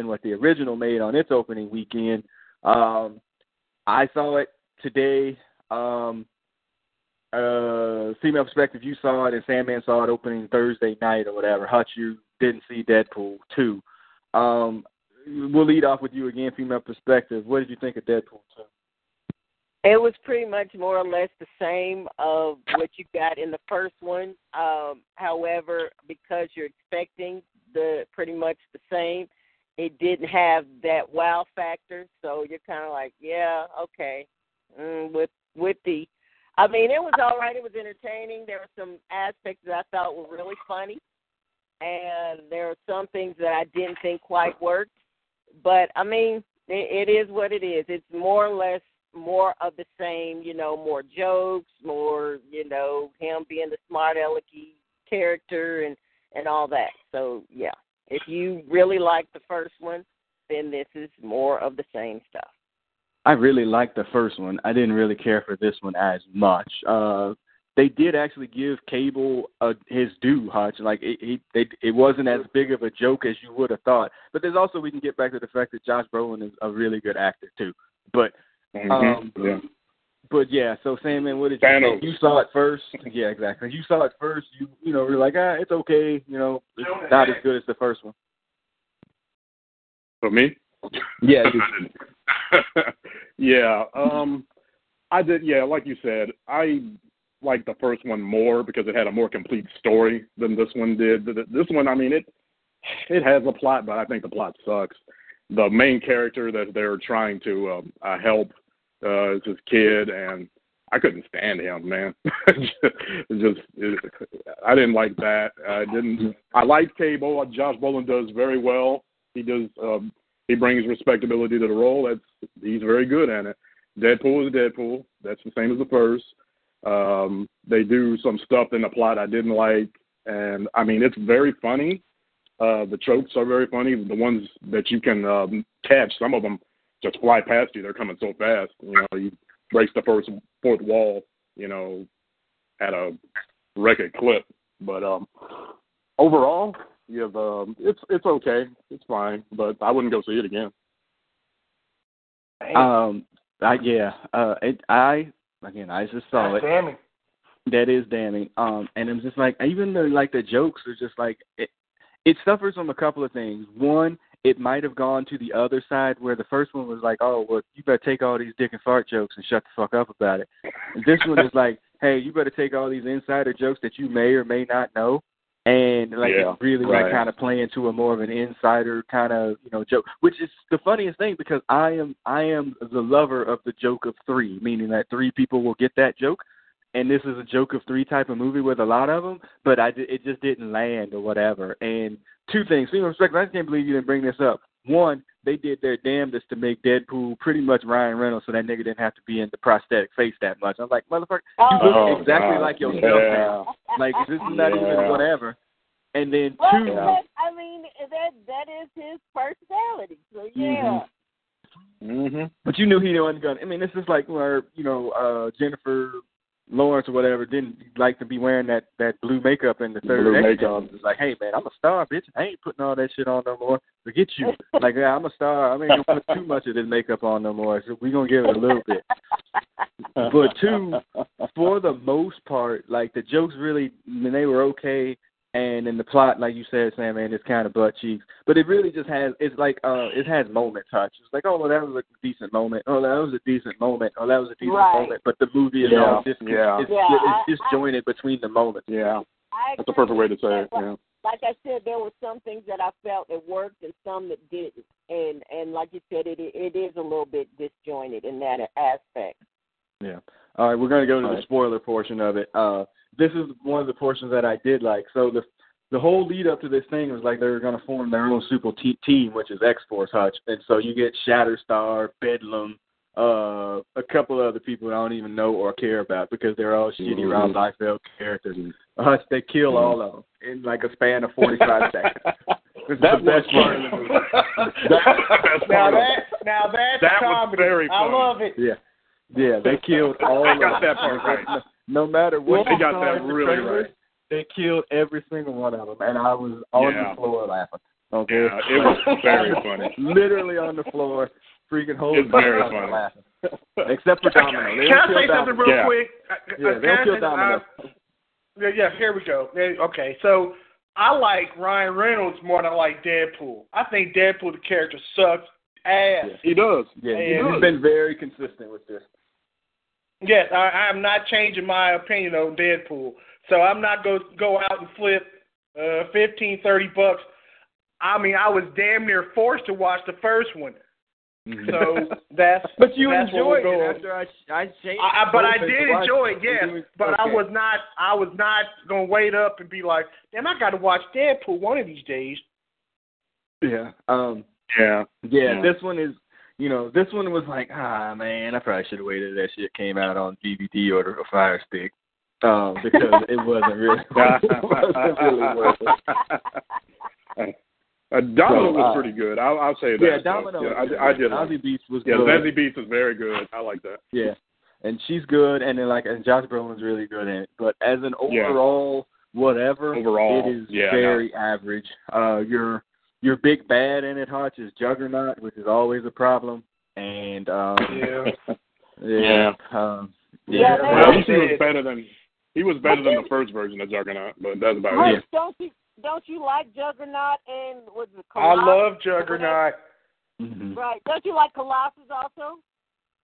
than what the original made on its opening weekend. Um, I saw it today. Um, uh, female perspective, you saw it, and Sandman saw it opening Thursday night or whatever. Hutch, you didn't see Deadpool two. Um, we'll lead off with you again, female perspective. What did you think of Deadpool two? It was pretty much more or less the same of what you got in the first one. Um, however, because you're expecting the pretty much the same, it didn't have that wow factor. So you're kind of like, yeah, okay. mm, with with the. I mean, it was all right. It was entertaining. There were some aspects that I thought were really funny, and there are some things that I didn't think quite worked. But I mean, it, it is what it is. It's more or less more of the same. You know, more jokes, more you know him being the smart alecky character and and all that. So yeah, if you really like the first one, then this is more of the same stuff. I really liked the first one. I didn't really care for this one as much. Uh they did actually give Cable uh, his due, Hutch. Like it, he, they, it wasn't as big of a joke as you would have thought. But there's also we can get back to the fact that Josh Brolin is a really good actor too. But Mm-hmm. um, yeah. But yeah, so Sandman, what did you think? You saw it first. Yeah, exactly. You saw it first. You you know, you're like, ah, it's okay. You know, it's not as good as the first one. For me? Yeah, [LAUGHS] yeah. Um I did yeah, like you said, I liked the first one more because it had a more complete story than this one did. Th- th- This one, I mean, it it has a plot, but I think the plot sucks. The main character that they're trying to um, uh, help uh, is this kid, and I couldn't stand him, man. [LAUGHS] just, it, I didn't like that. I didn't. I like Cable. Josh Brolin does very well. He does. Um, he brings respectability to the role. That's he's very good at it. Deadpool is Deadpool. That's the same as the first. Um, they do some stuff in the plot I didn't like, and I mean it's very funny. Uh, the tropes are very funny. The ones that you can um, catch, some of them just fly past you. They're coming so fast. You know, you breaks the first fourth wall. You know, at a record clip. But um, overall, you have um, it's it's okay. It's fine, but I wouldn't go see it again. Um, I yeah. Uh, it, I again, I just saw it. Damn it. That is damning. Um, and I'm just like, even though like the jokes are just like it, it suffers from a couple of things. One, it might have gone to the other side where the first one was like, oh, well, you better take all these dick and fart jokes and shut the fuck up about it. And this one is like, [LAUGHS] hey, you better take all these insider jokes that you may or may not know. And like Yeah, really right. like kind of playing to a more of an insider kind of you know joke, which is the funniest thing because I am I am the lover of the joke of three, meaning that three people will get that joke, and this is a joke of three type of movie with a lot of them, but I it just didn't land or whatever. And two things, speaking of respect, I just can't believe you didn't bring this up. One, they did their damnedest to make Deadpool pretty much Ryan Reynolds, so that nigga didn't have to be in the prosthetic face that much. I was like, motherfucker, you look Oh, exactly God. like yourself Yeah. now. Like this is not even whatever. And then Well, two, that, I mean, that that is his personality. So yeah. Mm-hmm. But you knew he wasn't gonna. I mean, this is like where you know uh Jennifer Lawrence or whatever didn't like to be wearing that that blue makeup in the third Blue makeup. It's like, hey man, I'm a star, bitch. I ain't putting all that shit on no more. Forget you. [LAUGHS] like, yeah, I'm a star. I ain't gonna put too much of this makeup on no more. So we gonna give it a little bit. But two, for the most part, like the jokes really, I mean, they were okay. And in the plot, like you said, Sandman, it's kind of butt cheeks. But it really just has, it's like, uh, it has moment touch. It's like, oh, well, that was a decent moment. Oh, that was a decent moment. Oh, that was a decent Right. moment. But the movie is Yeah, all dis- yeah. it's, Yeah, it's I- disjointed between the moments. Yeah, I that's a perfect way to say it. Yeah. Like I said, there were some things that I felt that worked and some that didn't. And and like you said, it it is a little bit disjointed in that aspect. Yeah. All right, we're going to go to All the right. spoiler portion of it. Uh, this is one of the portions that I did like. So the the whole lead up to this thing was like they were going to form their own super te- team, which is X Force Hutch, and so you get Shatterstar, Bedlam, uh, a couple of other people I don't even know or care about because they're all shitty Mhm. Rob Liefeld characters. Hutch, they kill all of them in like a span of forty five [LAUGHS] seconds. It's That the best part of the movie. [LAUGHS] That's now part of it. that now that's That was comedy. very I love it. Yeah. Yeah, they killed all I of got them. that part right. [LAUGHS] No, no matter what They got that in the really trailers, right. They killed every single one of them, and I was on Yeah. the floor laughing. Okay, Yeah, it was very [LAUGHS] funny. Literally on the floor, freaking holding It's very my funny. laughing. Except for Domino. They Can I say kill something Domino. real Yeah. quick? Yeah, uh, they can don't kill say- Domino. uh, Yeah, yeah, here we go. Okay, so I like Ryan Reynolds more than I like Deadpool. I think Deadpool the character sucks ass. Yeah. He does. Yeah, Yeah. he's been very consistent with this. Yes, I, I'm not changing my opinion on Deadpool. So I'm not go go out and flip uh fifteen, thirty bucks. I mean, I was damn near forced to watch the first one. So [LAUGHS] that's But you that's enjoyed it go after I I changed. I, I, but I did enjoy it, watch- yes. you- But I was not. I was not gonna wait up and be like, "Damn, I got to watch Deadpool one of these days." Yeah. Um. Yeah. Yeah, Yeah. this one is, you know, this one was like, ah, man, I probably should have waited that shit came out on DVD or a Fire Stick, um, because it wasn't really, [LAUGHS] it wasn't really worth it. Uh, Domino So, was uh, pretty good. I'll, I'll say that. Yeah, So, Domino. Yeah, was I, I did. Zazie Beetz was Yeah, good. Zazie Beetz is very good. I like that. Yeah, and she's good, and then like, and Josh Brolin's really good in it. But as an Yeah. overall whatever, Overall, it is yeah, very average. Uh, your your big bad in it, Hutch, is Juggernaut, which is always a problem, and um, Yeah. [LAUGHS] yeah, um, Yeah, yeah, Well, Well, at least he was better than he was better than the first version of Juggernaut, but that's about Hutch, it. don't you don't you like Juggernaut and was it I love Juggernaut. Mhm. Right. Don't you like Colossus also?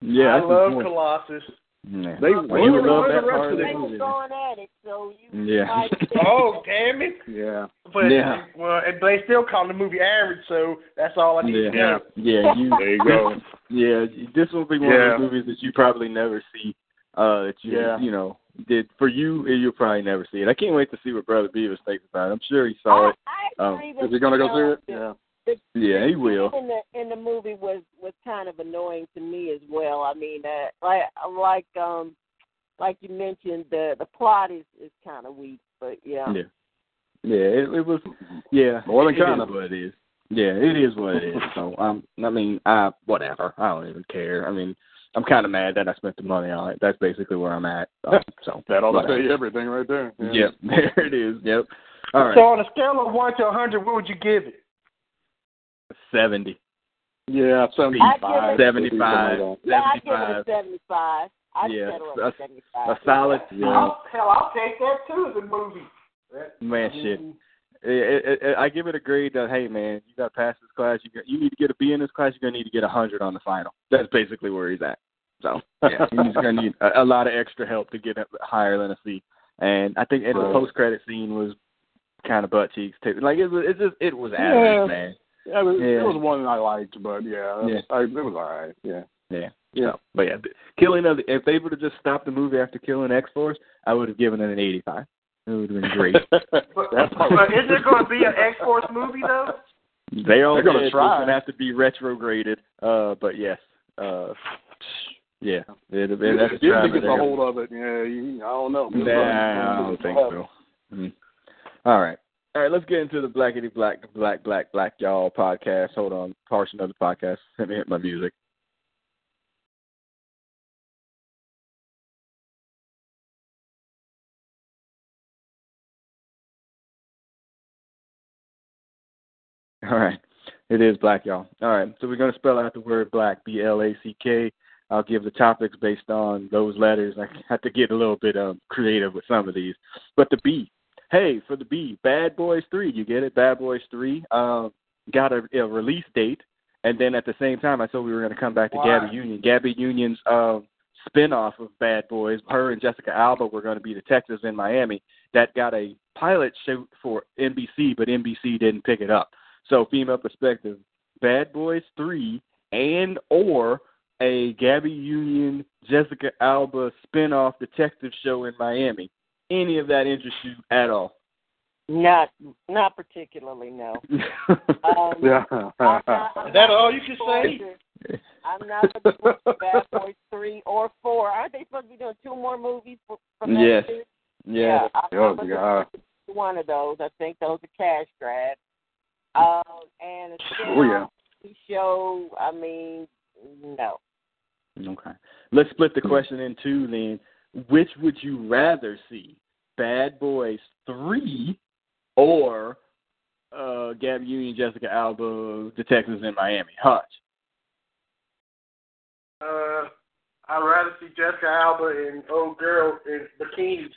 yeah. I love. Colossus. Yeah. They- well, you would what love were the that rest part of of the the movie. going at it, so you Yeah. [LAUGHS] Oh, damn it! Yeah. But Yeah. well, and they still call the movie average, so that's all I need Yeah. to know. Yeah, you. [LAUGHS] There you go. [LAUGHS] Yeah, this will be one Yeah. of those movies that you probably never see. Uh, that you, Yeah. you know, did for you, you'll probably never see it. I can't wait to see what Brother Beavis thinks about it. I'm sure he saw I, it. I Um, Is he gonna go you see it? Yeah. The- Yeah, he will. In the in the movie was was kind of annoying to me as well. I mean, uh, like like um like you mentioned, the the plot is is kind of weak, but yeah. Yeah, yeah, it, it was. Yeah, More than kinda. what it is. Yeah, it is what it is. So, um, I mean, I whatever. I don't even care. I mean, I'm kind of mad that I spent the money on it. That's basically where I'm at. [LAUGHS] Um, so That ought to tell you everything right there. Yeah. Yep, [LAUGHS] there it is. Yep. All right, So on a scale of one to a hundred, what would you give it? Seventy. Yeah, I give 75. it- 75. Yeah, I give it 75. a seventy-five. I'd Yeah, settle a- at seventy-five. A solid. I'll, hell, I'll take that too as a movie. That- Man, shit. It, it, it, I give it a grade that hey man, you got to pass this class. You got, you need to get a B in this class. You're gonna need to get a hundred on the final. That's basically where he's at. So yeah, [LAUGHS] he's gonna need a, a lot of extra help to get up higher than a C. And I think and the post credit scene was kind of butt cheeks too. Like it was, it just it was average, Yeah. man. Yeah, it was, Yeah. it was one I liked, but yeah, Yeah. I, it was all right. Yeah. Yeah. Yeah. So, but yeah, killing of the, if they would have just stopped the movie after killing X Force, I would have given it an 85. It would have been great. [LAUGHS] But, That's but is there going to be an X Force movie though? They all They're gonna try. It's gonna have to be retrograded. Uh, but yes. Uh, yeah. It, it, If that's Disney driving gets a hold of it, yeah, you, I don't know. Nah, I don't think so. Mm. All right. All right, let's get into the Blackity Black Black Black Black Y'all podcast. Hold on, portion of the podcast. [LAUGHS] Let me hit my music. [LAUGHS] All right. It is black, y'all. All right. So we're going to spell out the word black, B L A C K. I'll give the topics based on those letters. I [LAUGHS] have to get a little bit um, creative with some of these. But the B, hey, for the B, Bad Boys 3, you get it? Bad Boys 3 um, got a, a release date. And then at the same time, I thought we were going to come back to Why? Gabby Union. Gabby Union's um, spin-off of Bad Boys, her and Jessica Alba were going to be detectives in Miami. That got a pilot shoot for NBC, but NBC didn't pick it up. So female perspective, Bad Boys 3 and or a Gabby Union, Jessica Alba spin-off detective show in Miami. Any of that interest you at all? Not not particularly, no. [LAUGHS] Um, Yeah. I'm not- Is [LAUGHS] that all you can say? I'm not looking forward to Bad Boys three or four. Aren't they supposed to be doing two more movies for, from that Yes. series? yeah. I'm Oh, God. one of those. I think those are cash grabs. Um, and a [LAUGHS] Oh, yeah. show. I mean, no. Okay. Let's split the question in two then. Which would you rather see? Bad Boys 3 or uh, Gabby Union, Jessica Alba, Detectives in Miami? Hutch. Uh, I'd rather see Jessica Alba and old girl in bikinis.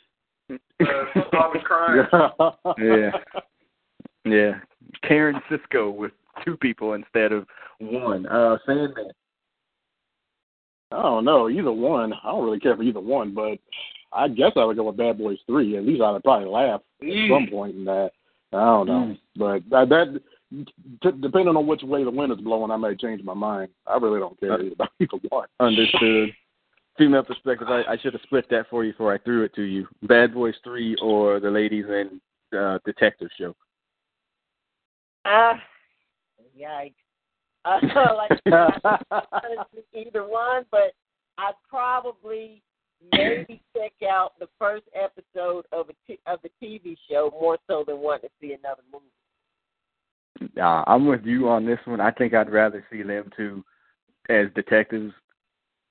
Uh, solving crime. [LAUGHS] Yeah. Yeah. Karen Sisco with two people instead of one. Uh, Sandman. I don't know. Either one. I don't really care for either one, but I guess I would go with Bad Boys Three. At least I'd probably laugh at some point in that. I don't know, but that, that t- depending on which way the wind is blowing, I may change my mind. I really don't care about either one. Understood. Female perspective, I, I should have split that for you before I threw it to you. Bad Boys Three or the ladies and uh, Detective Show. Ah, uh, yikes. Uh, [LAUGHS] like [LAUGHS] either one, but I'd probably maybe check out the first episode of a t- of the TV show more so than want to see another movie. Uh, I'm with you on this one. I think I'd rather see them two as detectives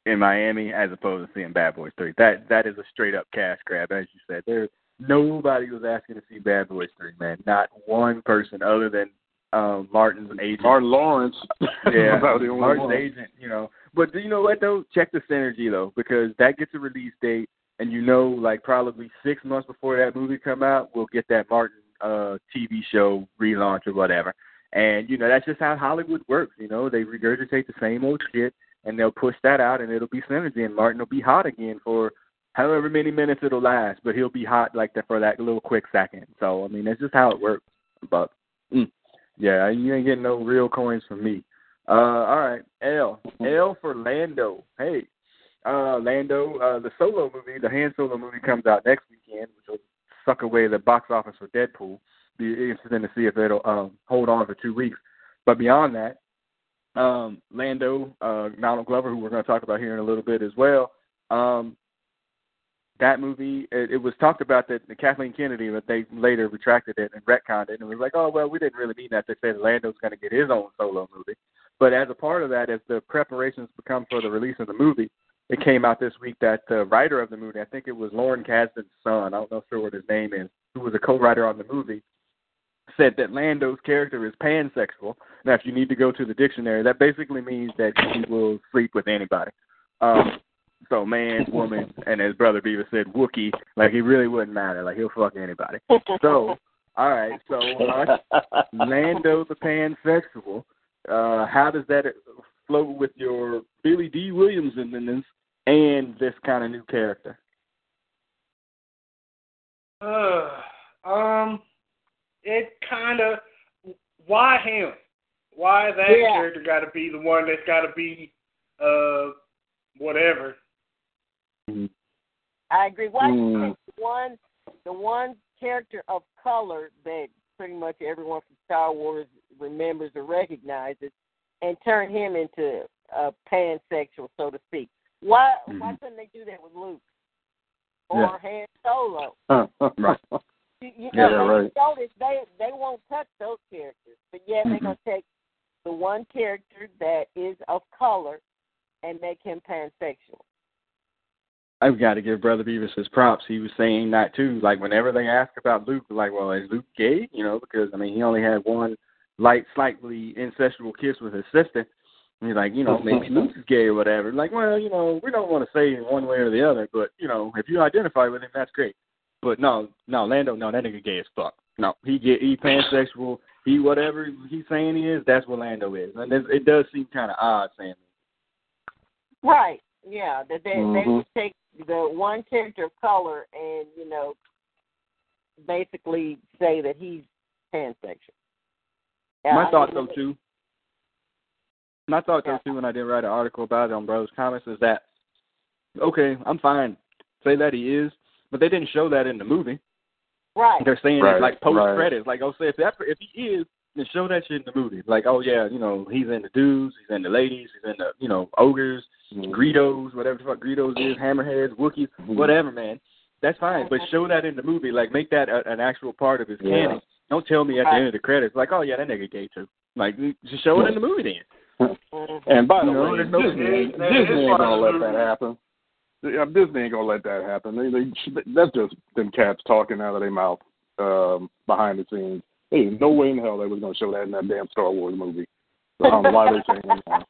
in Miami as opposed to seeing Bad Boys Three. That that is a straight up cash grab, as you said. There nobody was asking to see Bad Boys Three, man. Not one person other than um Martin's agent. Martin Lawrence. [LAUGHS] Yeah, Martin's one. agent, you know. But do you know what though? Check the synergy though, because that gets a release date and you know like probably six months before that movie come out, we'll get that Martin uh TV show relaunch or whatever. And, you know, that's just how Hollywood works, you know, they regurgitate the same old shit and they'll push that out and it'll be synergy and Martin will be hot again for however many minutes it'll last, but he'll be hot like that for that little quick second. So I mean that's just how it works. But mm, yeah, you ain't getting no real coins from me. Uh, all right, L. L for Lando. Hey, uh, Lando, uh, the solo movie, the Han Solo movie comes out next weekend, which will suck away the box office for Deadpool. Be interesting to see if it'll um, hold on for two weeks. But beyond that, um, Lando, uh, Donald Glover, who we're going to talk about here in a little bit as well. Um, that movie, it, it was talked about that Kathleen Kennedy, but they later retracted it and retconned it, and it was like, oh well, we didn't really mean that. They said Lando's going to get his own solo movie, but as a part of that, as the preparations become for the release of the movie, it came out this week that the writer of the movie, I think it was Lawrence Kasdan's son, I don't know sure what his name is, who was a co-writer on the movie, said that Lando's character is pansexual. Now, if you need to go to the dictionary, that basically means that he will sleep with anybody. Um, so man, woman, and as brother Beavis said, Wookie, like he really wouldn't matter. Like he'll fuck anybody. So, all right, so uh, Lando the pansexual. Uh, how does that flow with your Billy Dee Williamson and this kind of new character? Uh, um, it kind of why him? Why that Yeah. character got to be the one that's got to be uh whatever? Mm. I agree. Why Mm. one the one character of color that pretty much everyone from Star Wars remembers or recognizes and turn him into a pansexual, so to speak? Why why mm-hmm. couldn't they do that with Luke? Or Yeah. Han Solo? [LAUGHS] Right. You, you Yeah, right. they notice they they won't touch those characters, but yet they're mm-hmm. gonna take the one character that is of color and make him pansexual. I've got to give Brother Beavis his props. He was saying that too. Like whenever they ask about Luke, like, well, is Luke gay? You know, because I mean, he only had one light, slightly incestual kiss with his sister. And he's like, you know, maybe Luke is gay or whatever. Like, well, you know, we don't want to say one way or the other, but you know, if you identify with him, that's great. But no, no, Lando, no, that nigga gay as fuck. No, he get he pansexual. He whatever he's saying he is, that's what Lando is, and it, it does seem kind of odd saying. That. Right. Yeah. That they they Mhm. would take the one character of color and you know basically say that he's pansexual. Yeah, My I thought so though too. My thought though Yeah. too when I did write an article about it on Brothas Comics is that okay, I'm fine. Say that he is, but they didn't show that in the movie. Right. They're saying Right, it like post right. credits. Like oh say if that if he is, then show that shit in the movie. Like, oh yeah, you know, he's in the dudes, he's in the ladies, he's in the you know, ogres, Greedos, whatever the fuck Greedos is, hammerheads, Wookiees, whatever, man. That's fine. But show that in the movie. Like make that a, an actual part of his Yeah. canon. Don't tell me at the end of the credits, like, oh yeah, that nigga gay too. Like just show it in the movie then. Mhm. And by the You way, there's no- Disney, ain't- That- Disney ain't gonna let that happen. Yeah, Disney ain't gonna let that happen. They, they, that's just them cats talking out of their mouth um, behind the scenes. There's no way in hell they was gonna show that in that damn Star Wars movie. So I don't know why they're saying that.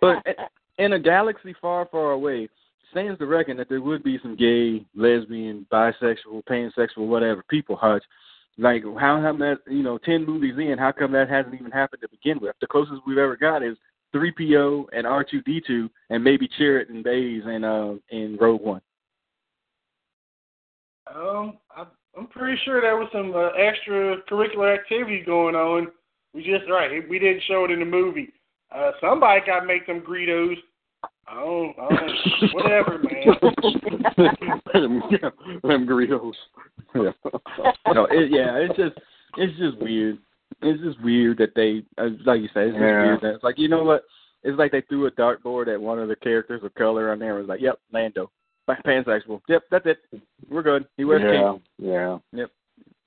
But in a galaxy far, far away, stands to reckon that there would be some gay, lesbian, bisexual, pansexual, whatever people, Hutch. Like how how that you know ten movies in, how come that hasn't even happened to begin with? The closest we've ever got is three PO and R two D two, and maybe Chirrut and Baze and uh in Rogue One. Um, I I'm pretty sure there was some uh, extracurricular activity going on. We just right. We didn't show it in the movie. Uh, somebody got to make them Greedos. Oh, [LAUGHS] oh, whatever, man. [LAUGHS] them, them Greedos. Yeah. no, it, yeah, it's just it's just weird. It's just weird that they, uh, like you say, it's just Yeah. weird that it's like you know what? It's like they threw a dartboard at one of the characters of color on there. and was like, "Yep, Lando, pansexual. Yep, that's it. We're good. He wears yeah, capes. yeah. Yep,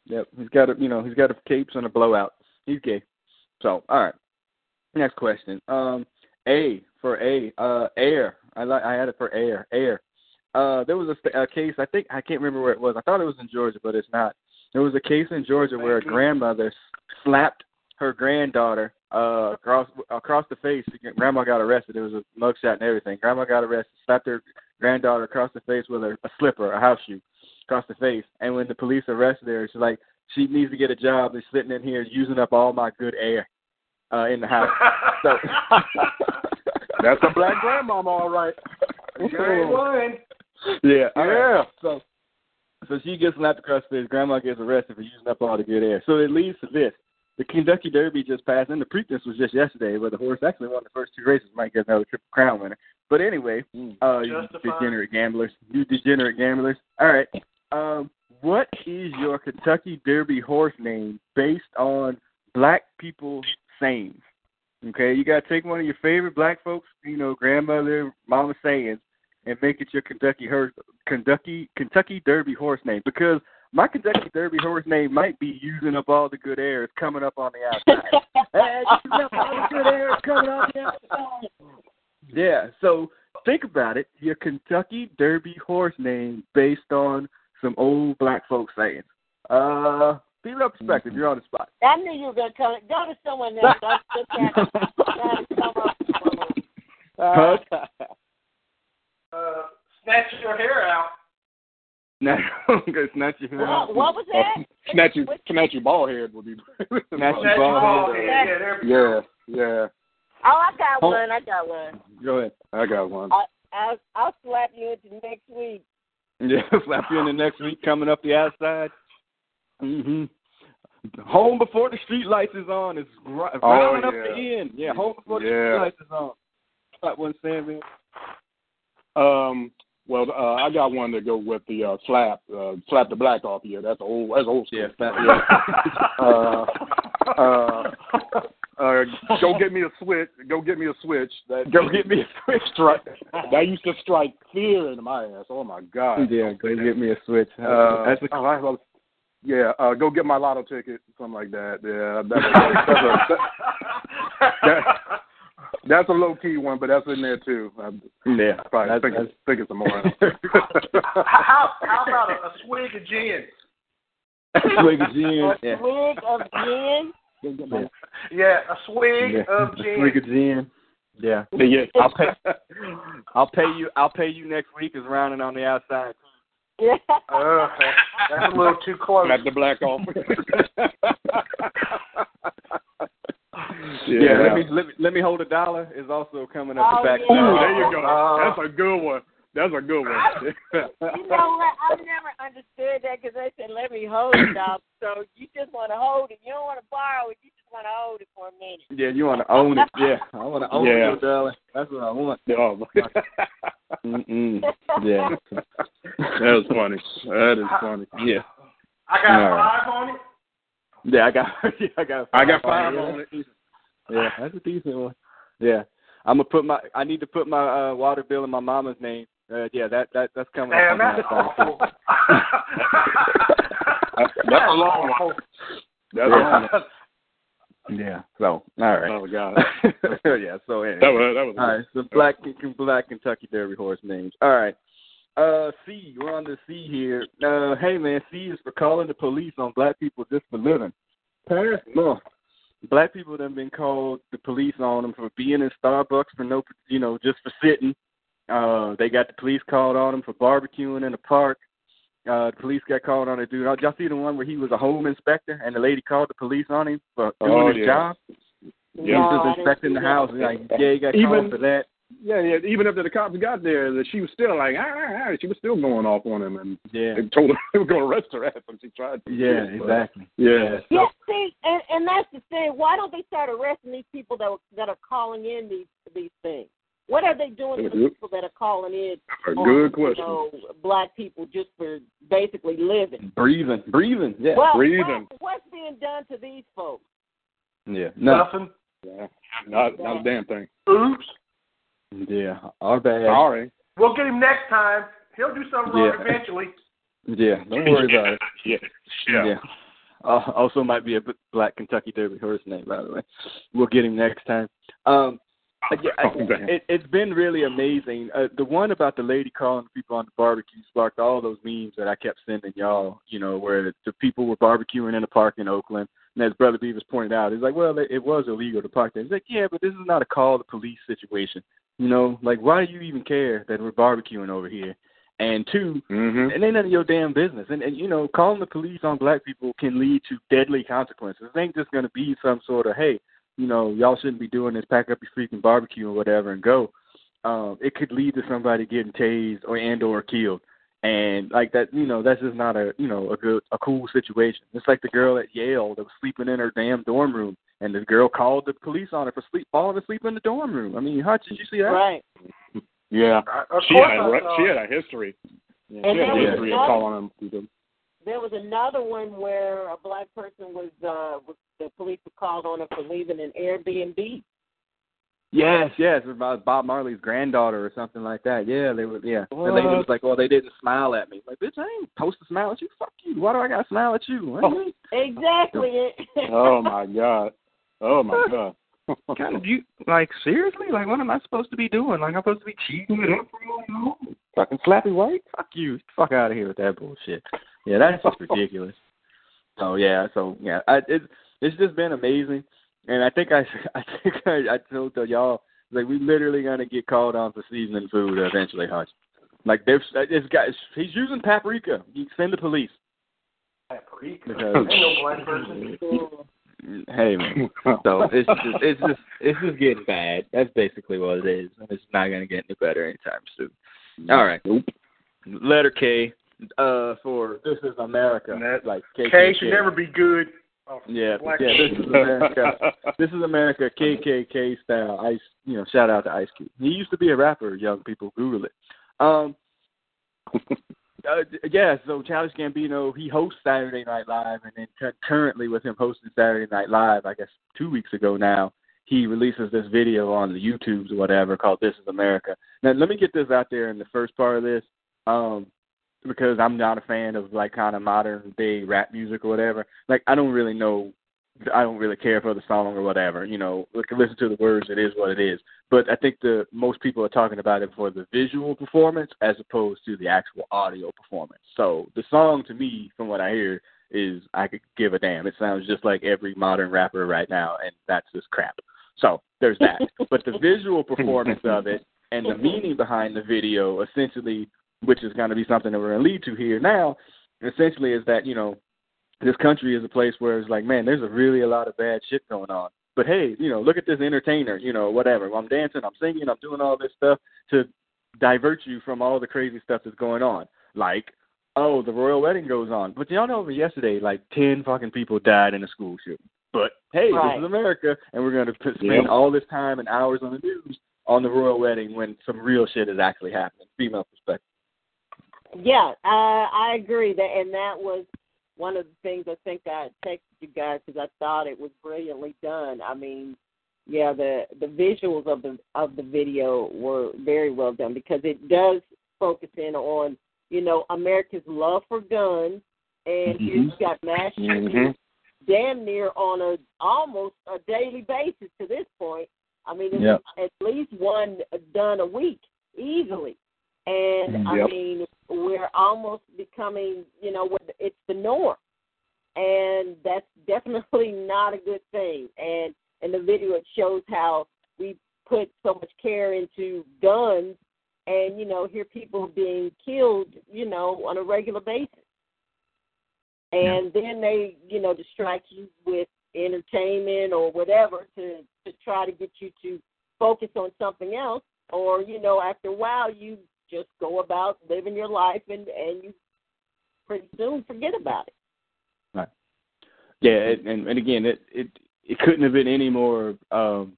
yep. He's got a, you know, he's got a capes and a blowout. He's gay. So, all right. Next question. Um, A for A. Uh, air. I like. I had it for air. Air. Uh, there was a, a case. I think I can't remember where it was. I thought it was in Georgia, but it's not. There was a case in Georgia where a grandmother slapped her granddaughter uh across across the face. Grandma got arrested. There was a mugshot and everything. Grandma got arrested, slapped her granddaughter across the face with a, a slipper, a house shoe, across the face. And when the police arrested her, she's like, she needs to get a job. They're sitting in here using up all my good air uh in the house. So [LAUGHS] That's a black grandmama, all right. Sure one. yeah, all right. Yeah. So so she gets slapped across the face. Grandma gets arrested for using up all the good air. So it leads to this. The Kentucky Derby just passed, and the Preakness was just yesterday, where the horse actually won the first two races. Might get another Triple Crown winner. But anyway, uh, you degenerate gamblers, you degenerate gamblers. All right. Um, what is your Kentucky Derby horse name based on black people sayings? Okay, you gotta take one of your favorite black folks, you know, grandmother, mama sayings, and make it your Kentucky horse, Kentucky Kentucky Derby horse name. Because my Kentucky Derby horse name might be using up all the good air. It's coming up on the outside. [LAUGHS] hey, using up all the good air. It's coming on the outside. Yeah. So think about it. Your Kentucky Derby horse name based on some old black folks saying. Uh, be real perspective. You're on the spot. I knew you were going to come. Go to someone else. I just had to, had to come up with one. Huh? Uh, snatch your hair out. Now, go snatch your hair out. What, what was that? Snatch [LAUGHS] you, snatch your ball head would be. Snatch [LAUGHS] Snatch your your ball ball head. head. Yeah, there yeah, yeah. Oh, I got Oh. one. I got one. Go ahead. I got one. I, I'll, I'll slap you into next week. Yeah, [LAUGHS] slap you in the next week coming up the outside. hmm Home before the street lights is on. It's ri- Oh, rounding up the end. Yeah, home before the street lights is on. That one, Sandman. Um. Well, uh, I got one to go with the uh, slap, uh, slap the black off you. That's old. That's old school. Yeah, slap- [LAUGHS] uh, uh, uh, go get me a switch. Go get me a switch. That Go get me a switch. strike. That used to strike fear into my ass. Oh my god. Yeah, go get me a switch. Uh, That's a, oh, I yeah, uh, go get my lotto ticket, something like that. Yeah, that's, that's, [LAUGHS] a, that, that's a low key one, but that's in there too. I yeah. probably That's- think, it's, think it's some more. [LAUGHS] How, how about a, a swig of gin? Swig of gin. A Yeah. swig of gin. Yeah. Yeah, a swig Yeah. of A gin. Swig of gin. Yeah. yeah, I'll pay. [LAUGHS] I'll pay you. I'll pay you next week. Is rounding on the outside. Yeah. [LAUGHS] Uh, that's a little too close. Slap the black off. Yeah. let me let me let me hold a dollar is also coming up Oh, the back. yeah. Ooh, there you go. Uh, That's a good one. That's a good one. You know what? I've never understood that because they said, let me hold it, dog. [COUGHS] So you just want to hold it. You don't want to borrow it. You just want to hold it for a minute. Yeah, you want to own it. Yeah, I want to own Yeah. your dollar. That's what I want. Oh, [LAUGHS] Mm-mm. Yeah. that was funny. That is funny. Yeah. I got All right. five on it. Yeah, I got. [LAUGHS] Yeah, I got. I got five yeah. on it. Yeah, that's a decent one. Yeah, I'm gonna put my. I need to put my uh, water bill in my mama's name. Uh, yeah, that that that's coming. Damn, up on that's the outside. That's a long one. That's a long one. Yeah. So, all right. Oh god. [LAUGHS] yeah. So anyway. That was that was. All right. So black black Kentucky Derby horse names. All right. Uh, C. We're on the C here. Uh, hey man, C is for calling the police on black people just for living. Past month, black people that have been called the police on them for being in Starbucks for no, you know, just for sitting. Uh, they got the police called on them for barbecuing in the park. Uh, the police got called on a dude. Y'all see the one where he was a home inspector and the lady called the police on him for doing Oh, his yeah. job? Yeah. he was just inspecting the that. house. Like, yeah, he got Even- called for that. Yeah, yeah. Even after the cops got there, that she was still like, ah, ah, ah, she was still going off on him, and Yeah. they told her [LAUGHS] they were going to arrest her ass when she tried. To Yeah, But, exactly. Yeah. Yeah, see, and, and that's the thing. Why don't they start arresting these people that that are calling in these these things? What are they doing to the people that are calling in? A on, good question. You know, black people just for basically living. Breathing, breathing. Yeah. well, breathing. what- what's being done to these folks? yeah. Nothing. Yeah. Not not a damn thing. Oops. Yeah. Our bad. Sorry. We'll get him next time. He'll do something wrong Yeah. eventually. Yeah. Don't worry about it. [LAUGHS] Yeah. Yeah. Uh, also might be a black Kentucky Derby horse name, by the way. We'll get him next time. Um, yeah, I, Oh, it, it's been really amazing. Uh, the one about the lady calling people on the barbecue sparked all those memes that I kept sending y'all. You know, where the, the people were barbecuing in a park in Oakland, and as Brother Beavis pointed out, it's like, well, it, it was illegal to park there. He's like, yeah, but this is not a call to police situation. You know, like why do you even care that we're barbecuing over here? And two, hmm it ain't none of your damn business. And, and you know, calling the police on black people can lead to deadly consequences. It ain't just going to be some sort of, hey, you know, y'all shouldn't be doing this. Pack up your freaking barbecue or whatever and go. Um, it could lead to somebody getting tased or and or killed. And like that, you know, that's just not a you know a good a cool situation. It's like the girl at Yale that was sleeping in her damn dorm room, and this girl called the police on her for sleep falling asleep in the dorm room. I mean, Hutch, did you see that? Right. Yeah. Of She had, I a, saw she had a history. Yeah, And she had there a was history of another- calling them. There was another one where a black person was uh was, the police were called on her for leaving an Airbnb. Yes, yes, it was about Bob Marley's granddaughter or something like that. Yeah, they were. Yeah, the lady was like, "Well, they didn't smile at me." Like, bitch, I ain't supposed to smile at you. Fuck you. Why do I gotta smile at you? What do you mean? Exactly. [LAUGHS] Oh my god. Oh my god. [LAUGHS] kind of you like seriously? Like, what am I supposed to be doing? Like, I'm supposed to be cheating it up for you? know? Fucking slappy white? Fuck you. Fuck out of here with that bullshit. Yeah, that's just [LAUGHS] ridiculous. So yeah, so yeah, I, it, it's just been amazing, and I think I [LAUGHS] I think I, I told y'all like we literally gonna get called on for seasoning food eventually, Hutch. Like there's this guy, he's using paprika. You send the police. Paprika. Because- Ain't no black person. Hey man. [LAUGHS] So it's just it's just it's just getting bad. That's basically what it is. And it's not gonna get any better anytime soon. All right. Nope. Letter K uh for This is America. That like K should never be good. Oh, Yeah, black yeah, this is America. [LAUGHS] this is America KKK style. Ice, you know, shout out to Ice Cube. He used to be a rapper. Young people Google it. Um, uh, yeah, so Childish Gambino he hosts Saturday Night Live, and then cu- currently with him hosting Saturday Night Live, I guess two weeks ago now, he releases this video on the YouTubes or whatever called "This Is America." Now, let me get this out there in the first part of this, um, because I'm not a fan of like kind of modern day rap music or whatever. Like, I don't really know. I don't really care for the song or whatever. You know, look, listen to the words. It is what it is. But I think the most people are talking about it for the visual performance as opposed to the actual audio performance. So the song, to me, from what I hear, is I could give a damn. It sounds just like every modern rapper right now, and that's just crap. So there's that. [LAUGHS] but the visual performance of it and the meaning behind the video, essentially, which is going to be something that we're going to lead to here now, essentially is that you know this country is a place where it's like, man, there's a really a lot of bad shit going on. But hey, you know, look at this entertainer, you know, whatever. I'm dancing, I'm singing, I'm doing all this stuff to divert you from all the crazy stuff that's going on. Like, oh, the royal wedding goes on. But y'all know over yesterday, like ten fucking people died in a school shooting. But hey, Right. this is America, and we're going to spend Yeah. all this time and hours on the news on the royal wedding when some real shit is actually happening. Female perspective. Yeah, I I agree that, and that was one of the things I think I texted you guys because I thought it was brilliantly done. I mean, yeah, the the visuals of the of the video were very well done because it does focus in on you know America's love for guns, and Mhm. it's got mass shootings Mhm. damn near on a almost a daily basis to this point. I mean, it's Yep. at least one done a week easily, and I mean, we're almost becoming, you know it's the norm, and that's [LAUGHS] definitely not a good thing. And in the video, it shows how we put so much care into guns, and you know, hear people being killed, you know, on a regular basis. And then they you know distract you with entertainment or whatever to to try to get you to focus on something else. Or you know, after a while, you just go about living your life, and and you pretty soon forget about it. Right. Yeah, and and again, it it it couldn't have been any more um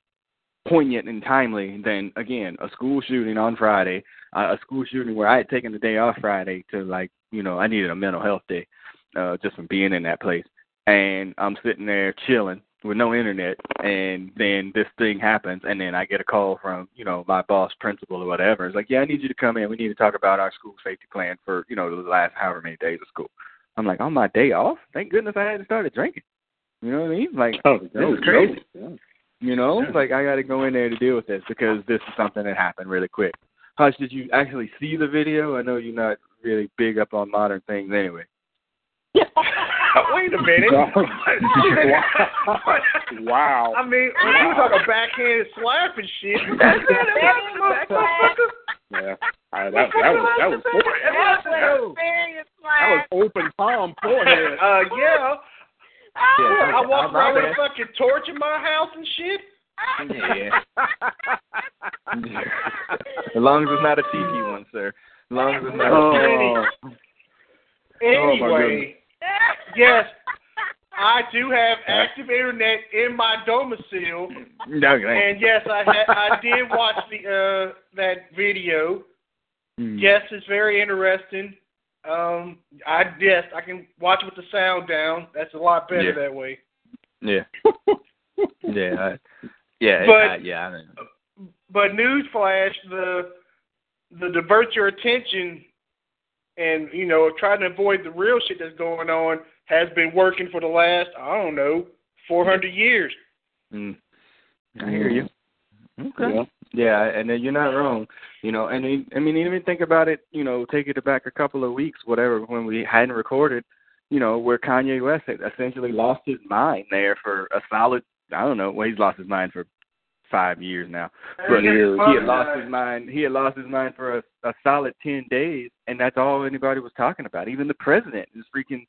poignant and timely than again a school shooting on Friday, uh, a school shooting where I had taken the day off Friday to like you know I needed a mental health day, uh, just from being in that place, and I'm sitting there chilling with no internet, and then this thing happens, and then I get a call from you know my boss, principal, or whatever. It's like, yeah, I need you to come in. We need to talk about our school safety plan for you know the last however many days of school. I'm like, on my day off? Thank goodness I hadn't started drinking. You know what I mean? Like, Oh, this no, is crazy. no. Yeah. You know, Yeah. like I got to go in there to deal with this because this is something that happened really quick. Hutch, did you actually see the video? I know you're not really big up on modern things anyway. [LAUGHS] [LAUGHS] Wait a minute. [LAUGHS] [LAUGHS] wow. I mean, when you talk a backhanded slap and shit, that's it. That's motherfucker. Yeah. I, that, that was that was That was serious that was open palm forehead. Uh, yeah. Yeah, I walk I'm around with a fucking torch in my house and shit. Yeah. as long as it's not a tiki one, sir. As long as it's not Oh. a Anyway, yes, [LAUGHS] I do have active internet in my domicile, and yes, I ha- I did watch the uh that video. Mm. Yes, it's very interesting. Um, I yes, I can watch with the sound down. That's a lot better Yeah. that way. Yeah. [LAUGHS] yeah. I, yeah. But- I, yeah. I don't. But newsflash, the the divert your attention and you know trying to avoid the real shit that's going on has been working for the last I don't know four hundred years. Mm. I hear you. Okay. Yeah. Yeah, and then you're not wrong. You know, and I mean, even think about it. You know, take it back a couple of weeks, whatever, when we hadn't recorded. You know, where Kanye West had essentially lost his mind there for a solid. I don't know. Well, he's lost his mind for five years now, but he had lost his mind. He had lost his mind for a, a solid ten days, and that's all anybody was talking about. Even the president is freaking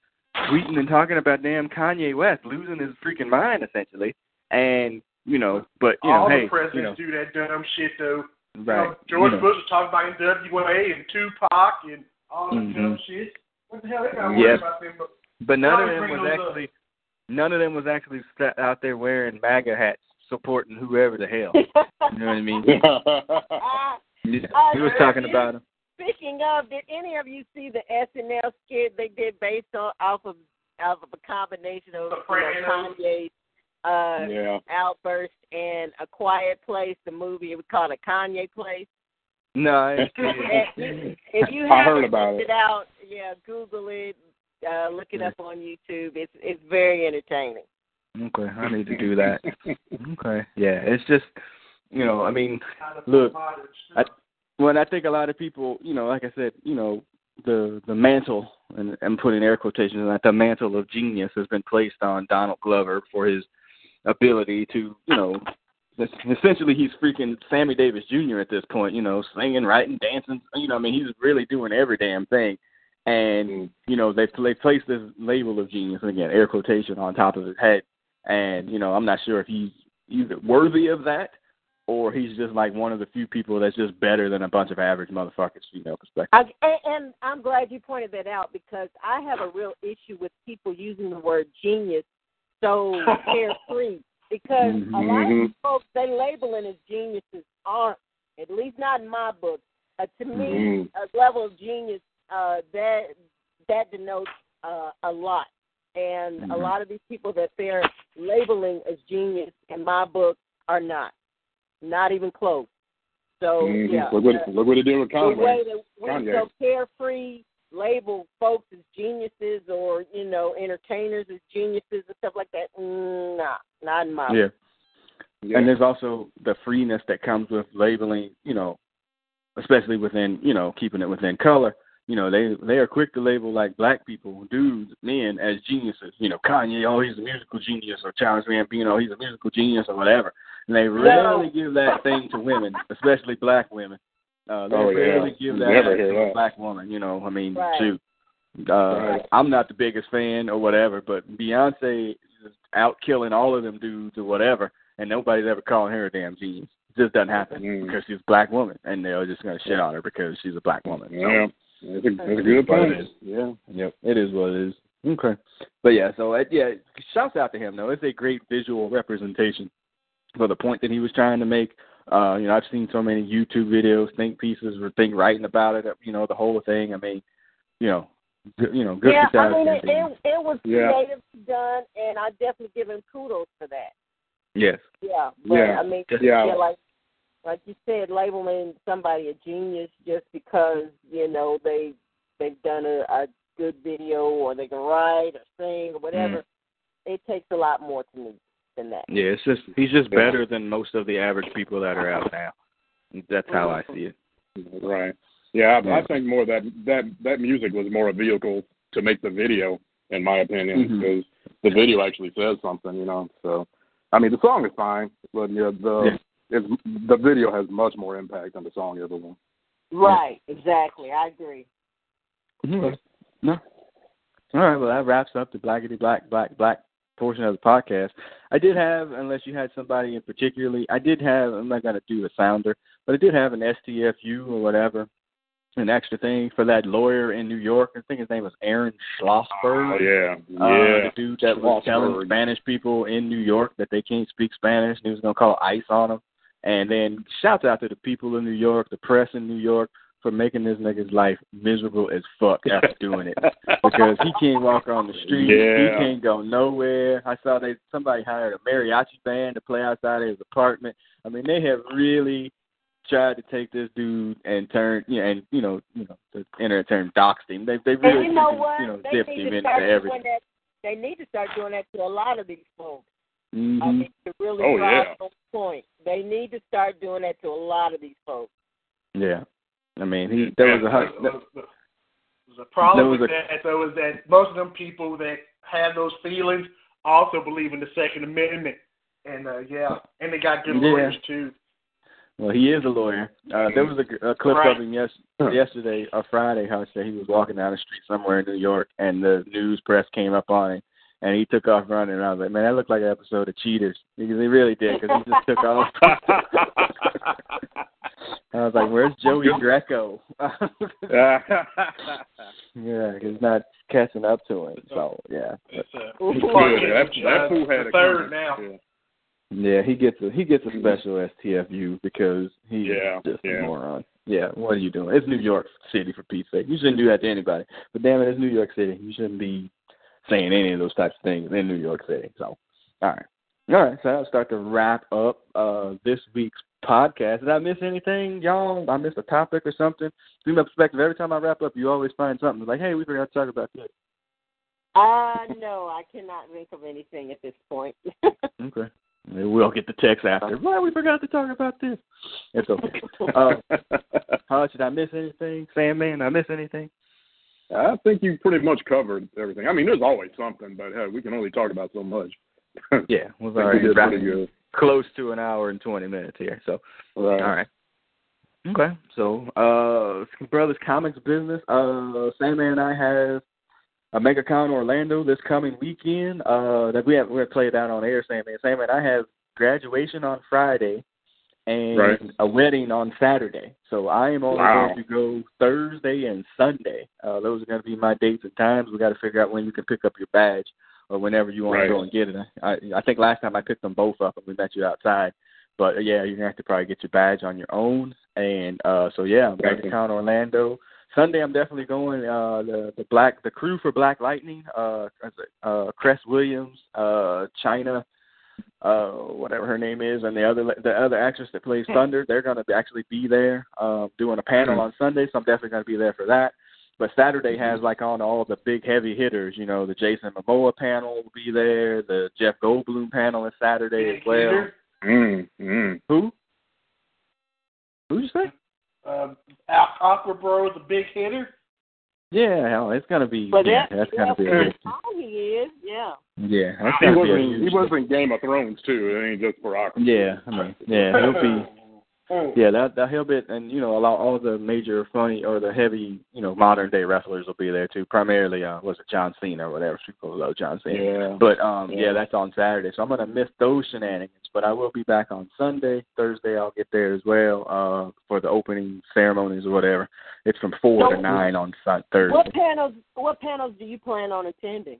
tweeting and talking about damn Kanye West losing his freaking mind essentially. And you know, but you know, All hey, the presidents you know, do that dumb shit though. You right? know, George you know, Bush was talking about NWA and Tupac and all that Mhm. dumb shit. What the hell they got Yes. about them? But but none of them was those up. actually none of them was actually out there wearing MAGA hats supporting whoever the hell. You know what I mean? [LAUGHS] Ah, [LAUGHS] Yeah. Uh, He was talking about him. Speaking of, did any of you see the SNL skit they did based on off of off of a combination of you know, Kanye's uh, yeah. outburst and A Quiet Place, the movie it was called A Kanye Place. No, I didn't see And [LAUGHS] it. if you haven't heard about checked it. it out, yeah, Google it, uh, look it up on YouTube. It's it's very entertaining. Okay, I need to do that. [LAUGHS] Okay. Yeah, it's just you know, I mean, look, I, when I think a lot of people, you know, like I said, you know, the the mantle, and I'm putting air quotations on that, the mantle of genius has been placed on Donald Glover for his ability to, you know, essentially he's freaking Sammy Davis Jr. at this point, you know, singing, writing, dancing, you know, I mean, he's really doing every damn thing. And mm. you know, they they placed this label of genius, and again, air quotation on top of his head. And you know, I'm not sure if he's either worthy of that or he's just like one of the few people that's just better than a bunch of average motherfuckers, female perspective. I, and, and I'm glad you pointed that out because I have a real issue with people using the word genius so [LAUGHS] carefree. Because a lot of Mhm. folks they labeling as geniuses aren't, at least not in my book. Uh, to me, Mhm. a level of genius uh, that that denotes uh, a lot. And a Mhm. lot of these people that they're labeling as genius in my book are not, not even close. So Mhm. yeah, Look what uh, look what he did with the way that we Kanye. so carefree label folks as geniuses or you know entertainers as geniuses and stuff like that. Mm, Nah, not in my. Yeah. Yeah. And there's also the freeness that comes with labeling, you know, especially within, you know, keeping it within color. You know, they they are quick to label like black people, dudes, men as geniuses. You know, Kanye, oh, he's a musical genius, or Childish Gambino, he's a musical genius, or whatever. And they rarely give that thing to women, especially black women. Uh, they Oh, yeah. rarely give that never to a black woman. You know, I mean, Right. shoot. Uh, Right. I'm not the biggest fan or whatever, but Beyonce is out killing all of them dudes or whatever, and nobody's ever calling her a damn genius. It just doesn't happen Mm. because she's a black woman, and they're just gonna shit on her because she's a black woman. So- Yeah, that's a, that's a good What point. Yeah. Yep, it is what it is. Okay, but yeah, so uh, yeah, shouts out to him though. It's a great visual representation for the point that he was trying to make. Uh, you know, I've seen so many YouTube videos, think pieces, or think writing about it. You know, the whole thing. I mean, you know, you know, good yeah, I mean, it, Saturday. it, it was Yeah. creative done, and I definitely give him kudos for that. Yes. Yeah, but Yeah. I mean, Yeah. like like you said, labeling somebody a genius just because you know they they've done a, a good video or they can write or sing or whatever. It takes a lot more to me than that. Yeah, it's just he's just Yeah. better than most of the average people that are out now. That's how I see it. Right. Yeah, I, Yeah. I think more that that that music was more a vehicle to make the video, in my opinion, Mhm. because the video actually says something, you know. So, I mean, the song is fine, but yeah, the Yeah. It's, the video has much more impact than the song ever will. Right, exactly. I agree. Okay. No. All right. Well, that wraps up the blackety black black black portion of the podcast. I did have, unless you had somebody in particularly, I did have. I'm not gonna do the sounder, but I did have an STFU or whatever, an extra thing for that lawyer in New York. I think his name was Aaron Schlossberg. Oh yeah, Uh, yeah. the dude that was telling Spanish people in New York that they can't speak Spanish, and he was going to call ICE on them. And then shouts out to the people in New York, the press in New York, for making this nigga's life miserable as fuck after doing it. [LAUGHS] Because he can't walk on the street, Yeah. he can't go nowhere. I saw they somebody hired a mariachi band to play outside of his apartment. I mean, they have really tried to take this dude and turn, you know, and you know, you know, the internet term doxed him. They they And really, you know what? you know, they dipped need him to into start everything. doing that. They need to start doing that to a lot of these folks. I Mhm. need to really Oh, drive yeah. home the point. They need to start doing that to a lot of these folks. Yeah, I mean, he there was a The, hu- the, the problem was with a- that though is that most of them people that have those feelings also believe in the Second Amendment, and uh, yeah, and they got good Yeah. lawyers too. well, he is a lawyer. Uh, there was a, a clip Right. of him yes yesterday or Friday. How I said he was walking down the street somewhere in New York, and the news press came up on him, and he took off running. And I was like, man, that looked like an episode of Cheaters because he really did because he just took off. [LAUGHS] I was like, where's Joey Greco? [LAUGHS] yeah, he's not catching up to him. So yeah. It's, uh, Good. fucking, That, that uh, had the third now. Yeah. Yeah, he gets a he gets a special STFU because he's Yeah, just yeah. a moron. Yeah, what are you doing? It's New York City for Pete's sake. You shouldn't do that to anybody. But damn it, it's New York City. You shouldn't be saying any of those types of things in New York City. So, all right, all right. So I'll start to wrap up uh this week's podcast. Did I miss anything, y'all? I missed a topic or something? From my perspective, every time I wrap up, you always find something like, "Hey, we forgot to talk about this." Uh no, I cannot think of anything at this point. [LAUGHS] Okay. Maybe we'll get the text after. Why we forgot to talk about this? It's okay. [LAUGHS] Uh, How did I miss anything? Sandman, I miss anything? I think you pretty much covered everything. I mean, there's always something, but hey, we can only talk about so much. [LAUGHS] Yeah, we've I we already good. close to an hour and twenty minutes here. So Right. all right. Okay. So uh Brothas Comics business. Uh Sandman and I have a MegaCon Orlando this coming weekend. Uh that we have we're gonna play that on air, Sandman. Sandman, and I have graduation on Friday and Right. a wedding on Saturday. So I am only Wow. going to go Thursday and Sunday. Uh those are gonna be my dates and times. We gotta figure out when you can pick up your badge or whenever you want Right. to go and get it. I I think last time I picked them both up and we met you outside. But uh, yeah, you're gonna have to probably get your badge on your own. And uh so yeah, I'm going to count Orlando. Sunday I'm definitely going uh the the black the crew for Black Lightning, uh uh Cress Williams, uh China, uh whatever her name is, and the other the other actress that plays Thunder, they're gonna actually be there, um doing a panel on Sunday, so I'm definitely gonna be there for that. But Saturday has like on all the big heavy hitters, you know, the Jason Momoa panel will be there, the Jeff Goldblum panel is Saturday Big as well. hitter, Mm, mm. Who? Who'd you say? Uh, Al- Aqua Bro, the big hitter. Yeah, hell, it's gonna be. But yeah, that, that's gonna be. A yeah, big, how he is, yeah. yeah, that's He gonna was be a in huge. he was in Game of Thrones too. It ain't just for Yeah, I mean, yeah, he'll be [LAUGHS] Oh. Yeah, that that he'll be, and you know, a lot all the major funny or the heavy, you know, modern day wrestlers will be there too. Primarily, uh, was it John Cena or whatever? People love John Cena. Yeah. But um, yeah. yeah, that's on Saturday, so I'm gonna miss those shenanigans. But I will be back on Sunday, Thursday. I'll get there as well uh, for the opening ceremonies or whatever. It's from four So- to nine on Thursday. What panels? What panels do you plan on attending?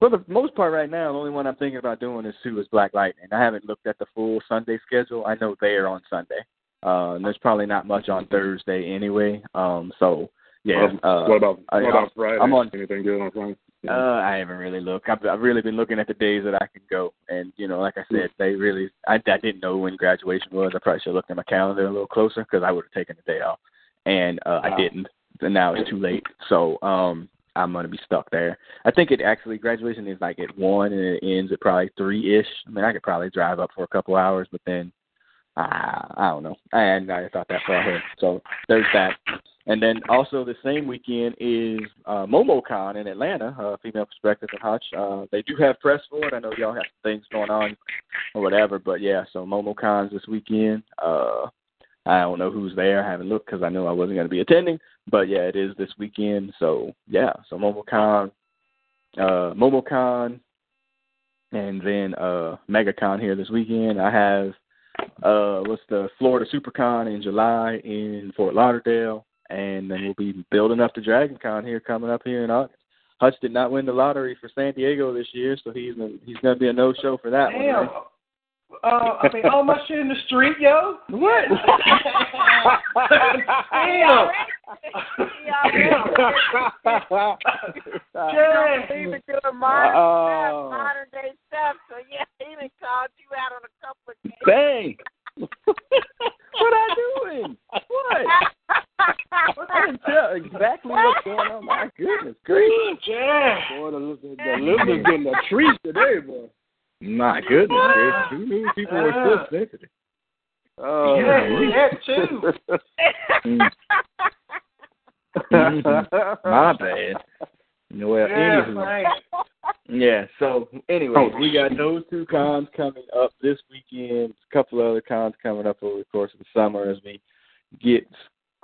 For the most part, right now, the only one I'm thinking about doing is Sue is Black Lightning. I haven't looked at the full Sunday schedule. I know they are on Sunday. Uh, and there's probably not much on Thursday anyway. Um, so yeah. Uh, what about I, what about Friday? I'm on. Anything good on Friday? Uh, I haven't really looked. I've, I've really been looking at the days that I can go, and you know, like I said, they really. I, I didn't know when graduation was. I probably should have looked at my calendar a little closer because I would have taken the day off, and uh, I didn't. And now it's too late. So um, I'm gonna be stuck there. I think it actually graduation is like at one and it ends at probably three ish. I mean, I could probably drive up for a couple hours, but then uh, I don't know. And I thought that far ahead. So there's that. And then also the same weekend is uh, MomoCon in Atlanta, uh, Female Perspective and Hutch. Uh, they do have press for it. I know y'all have things going on or whatever, but yeah. So MomoCon's this weekend. Uh, I don't know who's there. I haven't looked because I know I wasn't going to be attending. But yeah, it is this weekend. So yeah. So MomoCon, uh, MomoCon, and then uh, MegaCon here this weekend. I have uh what's the Florida SuperCon in July in Fort Lauderdale, and then we'll be building up the Dragon Con here coming up here in August. Hutch did not win the lottery for San Diego this year, so he's gonna, he's going to be a no show for that one. Damn. Right? Uh, I mean, all my shit in the street, yo. [LAUGHS] What? [LAUGHS] Damn. Yeah. Even doing modern Oh. stuff, modern day stuff. So yeah, he even called you out on a couple of days. Bang! what I doing? What? I didn't tell exactly what's going on. My goodness gracious. Yeah. Boy, the, the, the listeners getting a treat today, boy. My goodness. Who knew people were so sensitive? Oh, Yeah, that too. My bad. Well, Yeah, anywho. Yeah, so anyway, we got those two cons coming up this weekend, a couple other cons coming up over the course of the summer as we get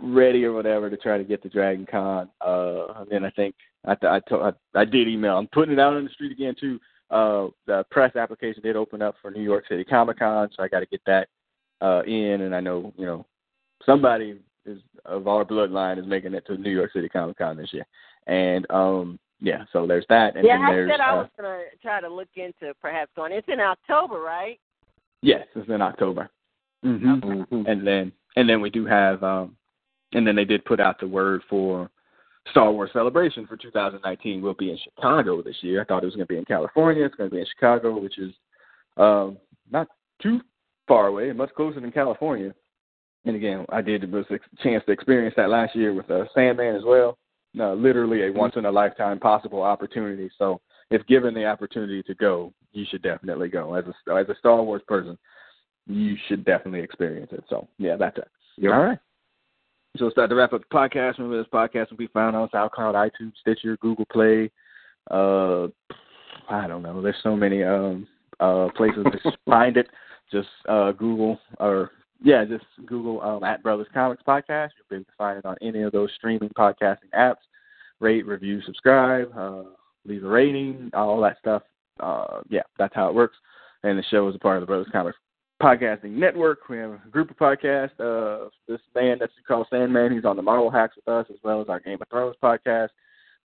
ready or whatever to try to get the Dragon Con. Uh and then I think I I, told, I I did email. I'm putting it out on the street again too. Uh the press application did open up for New York City Comic Con, so I gotta get that uh in and I know, you know, somebody is of our bloodline is making it to New York City Comic Con this year. And um yeah, so there's that and yeah, then I there's said I uh, was gonna try to look into perhaps going. It's in October, right? Yes, it's in October. hmm Mhm. And then and then we do have um and then they did put out the word for Star Wars Celebration for 2019 will be in Chicago this year. I thought it was going to be in California. It's going to be in Chicago, which is um not too far away, much closer than California. And again, I did was a chance to experience that last year with uh, Sandman as well. No, literally a once in a lifetime possible opportunity. So if given the opportunity to go, you should definitely go. As a as a Star Wars person, you should definitely experience it. So yeah, that's it. Yep. All right. So start to wrap up the podcast. Remember this podcast will be found on SoundCloud, iTunes, Stitcher, Google Play. Uh, I don't know. There's so many um uh places to [LAUGHS] find it. Just uh Google or yeah, just Google um, at Brothas Comics Podcast. You'll be able to find it on any of those streaming podcasting apps. Rate, review, subscribe, uh, leave a rating, all that stuff. Uh, yeah, that's how it works. And the show is a part of the Brothas Comics Podcasting Network. We have a group of podcasts. Uh, this man that's called Sandman, he's on the Marvel Hacks with us, as well as our Game of Thrones podcast.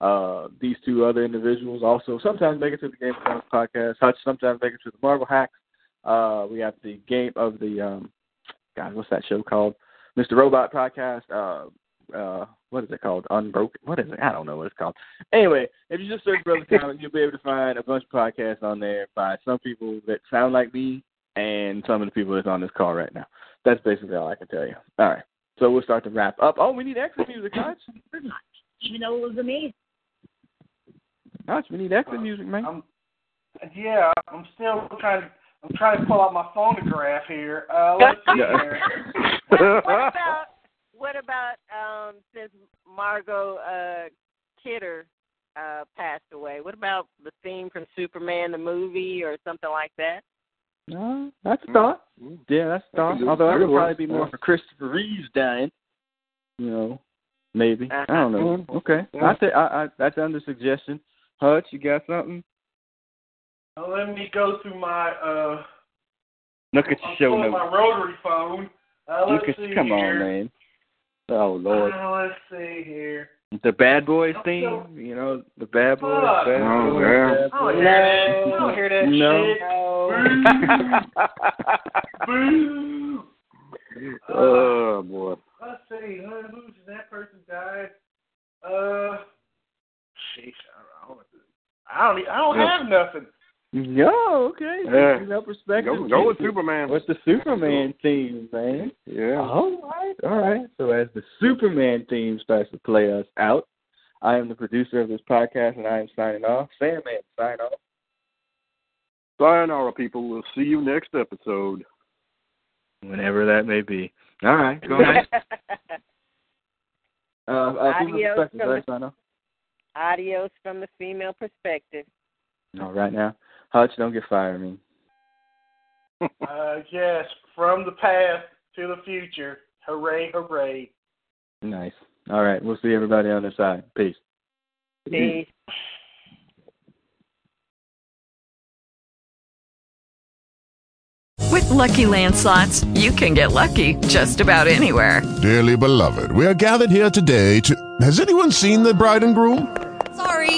Uh, these two other individuals also sometimes make it to the Game of Thrones podcast. Hutch sometimes make it to the Marvel Hacks. Uh, we have the game of the um, God, what's that show called? Mr. Robot podcast. Uh, uh, what is it called? Unbroken. What is it? I don't know what it's called. Anyway, if you just search Brother [LAUGHS] Comics, you'll be able to find a bunch of podcasts on there by some people that sound like me and some of the people that's on this call right now. That's basically all I can tell you. All right. So we'll start to wrap up. Oh, we need extra music, Hutch. Even though it was amazing. Hutch, we need extra music, man. I'm, yeah, I'm still trying to. I'm trying to pull out my phonograph here. Uh, let's see here. what, what about what about um since Margot uh Kidder uh passed away? What about the theme from Superman the movie or something like that? No, that's a thought. Yeah, that's a thought. Although that would probably be more for Christopher Reeves dying. You know, maybe. I don't know. Okay, I think I, I that's under suggestion. Hutch, you got something? Now let me go through my uh. Look at your show notes. my rotary phone. Uh, Look at see come here. on, man. Oh Lord, Uh, let's see here. the Bad Boys I'm theme. so- You know the Bad Boys. Fuck. Bad Oh, Boys, yeah. Bad I don't Boys. hear that. I don't hear that No. shit. [LAUGHS] Boo. Oh boy. Let's see. Who, who's that person died? Uh, sheesh. I don't. I don't. I don't Yeah. have nothing. Yo, okay. Yeah. No perspective. Go, go with Superman. What's the Superman theme, man? Yeah. All right, all right. So as the Superman theme starts to play us out, I am the producer of this podcast, and I am signing off. Sandman, sign off. Sayonara, people. We'll see you next episode. Whenever that may be. All right, go ahead. [LAUGHS] uh, uh, Adios from the- sign off. Adios from the female perspective. All right now. Hutch, don't get fired, me. [LAUGHS] Uh, yes, from the past to the future. Hooray! Hooray! Nice. All right, we'll see everybody on the side. Peace. Peace. With Lucky Land slots, you can get lucky just about anywhere. Dearly beloved, we are gathered here today to. Has anyone seen the bride and groom? Sorry,